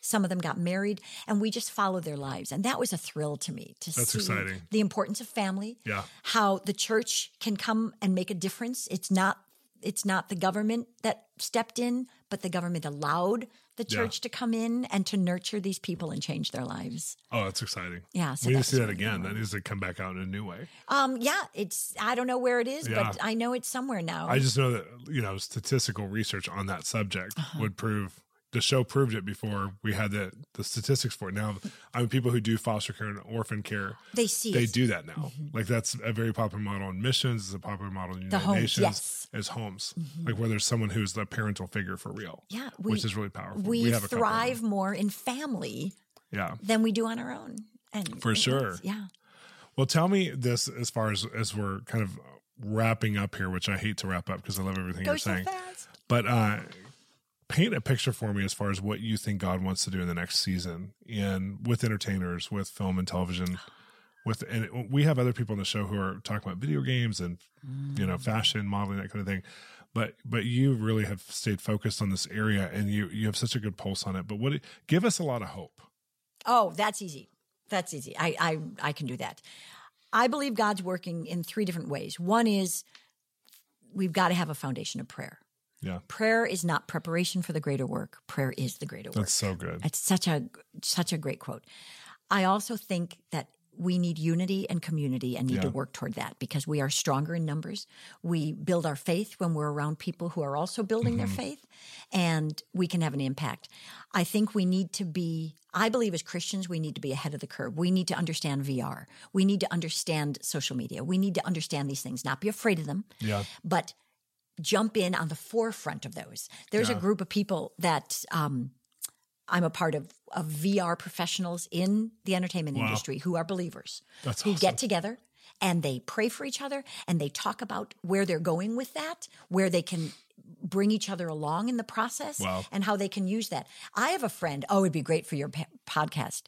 some of them got married and we just followed their lives. And that was a thrill to me to That's see exciting. the importance of family. Yeah. How the church can come and make a difference. It's not it's not the government that stepped in, but the government allowed the church Yeah. to come in and to nurture these people and change their lives. Oh, that's exciting. Yeah, so we need to see that again. That needs to come back out in a new way. Um, yeah, it's I don't know where it is, Yeah. but I know it's somewhere now. I just know that you know statistical research on that subject Uh-huh. would prove the show proved it before we had the the statistics for it. Now, I mean, people who do foster care and orphan care, they see they it. do that now. Like that's a very popular model in missions. It's a popular model in the United homes, Nations. yes. Mm-hmm. As homes, like where there's someone who's the parental figure for real. Yeah, we- which is really powerful. we, have a thrive more in family Yeah. than we do on our own. And For sure. is, yeah. Well, tell me this as far as as we're kind of wrapping up here, which I hate to wrap up because I love everything Go you're so saying. fast. But uh, paint a picture for me as far as what you think God wants to do in the next season, and with entertainers, with film and television, with and we have other people on the show who are talking about video games and you know mm. fashion, modeling, that kind of thing. But but you really have stayed focused on this area, and you you have such a good pulse on it. But what give us a lot of hope. Oh, that's easy. That's easy. I, I I can do that. I believe God's working in three different ways. One is we've got to have a foundation of prayer. Yeah, Prayer is not preparation for the greater work. Prayer is the greater work. that's so good. It's such a such a great quote. I also think that we need unity and community and need to work toward that because we are stronger in numbers. We build our faith when we're around people who are also building their mm-hmm. faith and we can have an impact. I think we need to be I believe as Christians we need to be ahead of the curve. We need to understand VR. We need to understand social media. We need to understand these things, not be afraid of them Yeah, but jump in on the forefront of those. There's Yeah. a group of people that um, I'm a part of, of VR professionals in the entertainment Wow. industry who are believers That's who awesome. get together and they pray for each other and they talk about where they're going with that, where they can bring each other along in the process Wow. and how they can use that. I have a friend, oh, it'd be great for your podcast,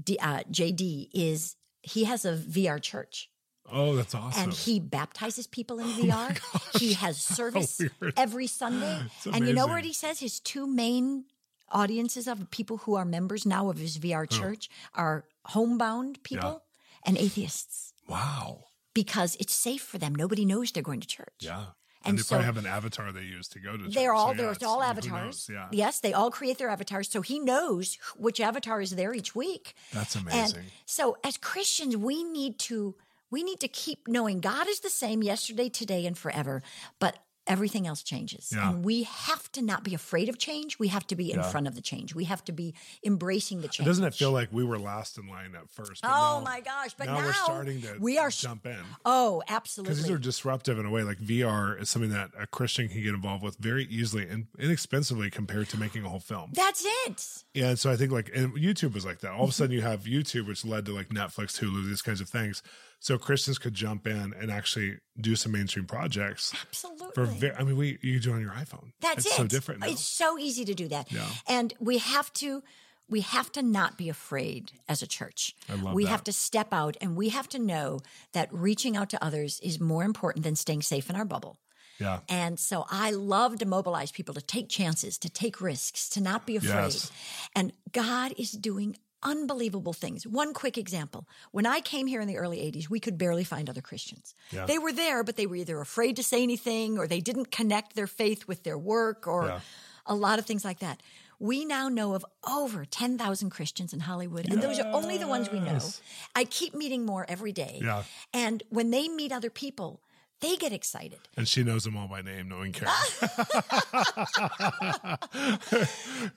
D, uh, JD, is he has a VR church. Oh, that's awesome. And he baptizes people in VR. Oh he has service every Sunday. And you know what he says? His two main audiences of people who are members now of his VR oh. church oh. are homebound people yeah. and atheists. Wow. Because it's safe for them. Nobody knows they're going to church. Yeah. And, and they so probably have an avatar they use to go to. Church. They're all so, yeah, there's all avatars. Yeah. Yes, they all create their avatars, so he knows which avatar is there each week. That's amazing. And so, as Christians, we need to we need to keep knowing God is the same yesterday, today, and forever. But everything else changes. Yeah. And we have to not be afraid of change. We have to be in yeah. front of the change. We have to be embracing the change. Doesn't it feel like we were last in line at first? Oh now, my gosh. But now, now, we're starting to we are jump in. Oh, absolutely. Because these are disruptive in a way. Like VR is something that a Christian can get involved with very easily and inexpensively compared to making a whole film. That's it. Yeah. And so I think like, and YouTube was like that. All of a sudden you have YouTube, which led to like Netflix, Hulu, these kinds of things. So Christians could jump in and actually do some mainstream projects. Absolutely. For ve- I mean, we you do on your iPhone. That's it's it. so different. Now. It's so easy to do that. Yeah. And we have to we have to not be afraid as a church. I love we that. have to step out and we have to know that reaching out to others is more important than staying safe in our bubble. Yeah. And so I love to mobilize people to take chances, to take risks, to not be afraid. Yes. And God is doing unbelievable things. One quick example. When I came here in the early 80s, we could barely find other Christians. Yeah. They were there, but they were either afraid to say anything or they didn't connect their faith with their work or yeah. a lot of things like that. We now know of over 10,000 Christians in Hollywood, and yes. those are only the ones we know. I keep meeting more every day. Yeah. And when they meet other people, they get excited. And she knows them all by name, knowing Karen.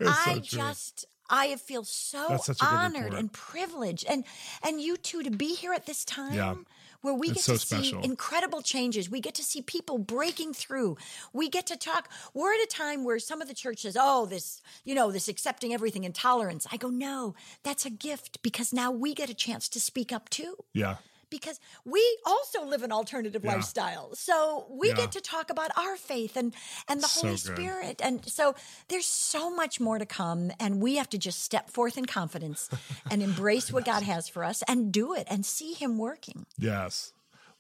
I so just I feel so honored and privileged, and and you too to be here at this time. Yeah. Where we it's get to see incredible changes. We get to see people breaking through. We get to talk. We're at a time where some of the church says, oh, this, you know, this accepting everything intolerance. I go, no, that's a gift because now we get a chance to speak up too. Yeah because we also live an alternative yeah. lifestyle. So we yeah. get to talk about our faith and and the so Holy Spirit. And so there's so much more to come and we have to just step forth in confidence and embrace what God has for us and do it and see him working. Yes.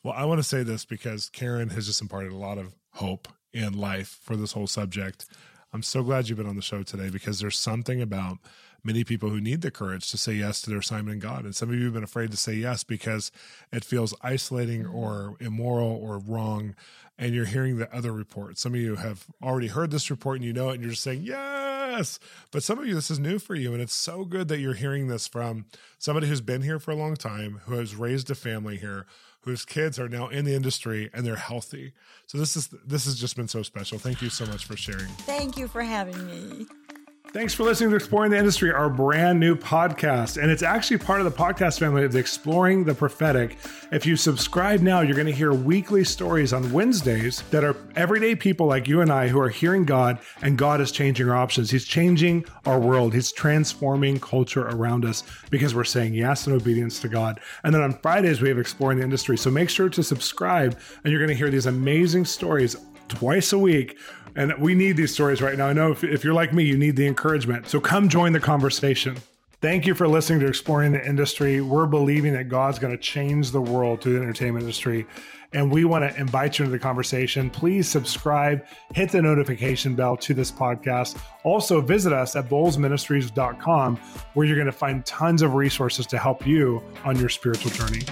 Well, I want to say this because Karen has just imparted a lot of hope and life for this whole subject. I'm so glad you've been on the show today because there's something about many people who need the courage to say yes to their assignment in God. And some of you have been afraid to say yes because it feels isolating mm-hmm. or immoral or wrong. And you're hearing the other report. Some of you have already heard this report and you know it and you're just saying, yes. But some of you, this is new for you. And it's so good that you're hearing this from somebody who's been here for a long time, who has raised a family here, whose kids are now in the industry and they're healthy. So this is this has just been so special. Thank you so much for sharing. Thank you for having me. Thanks for listening to Exploring the Industry, our brand new podcast. And it's actually part of the podcast family of Exploring the Prophetic. If you subscribe now, you're going to hear weekly stories on Wednesdays that are everyday people like you and I who are hearing God, and God is changing our options. He's changing our world, He's transforming culture around us because we're saying yes in obedience to God. And then on Fridays, we have Exploring the Industry. So make sure to subscribe, and you're going to hear these amazing stories twice a week and we need these stories right now. I know if, if you're like me, you need the encouragement. So come join the conversation. Thank you for listening to Exploring the Industry. We're believing that God's going to change the world through the entertainment industry. And we want to invite you into the conversation. Please subscribe, hit the notification bell to this podcast. Also, visit us at bolzministries.com, where you're going to find tons of resources to help you on your spiritual journey.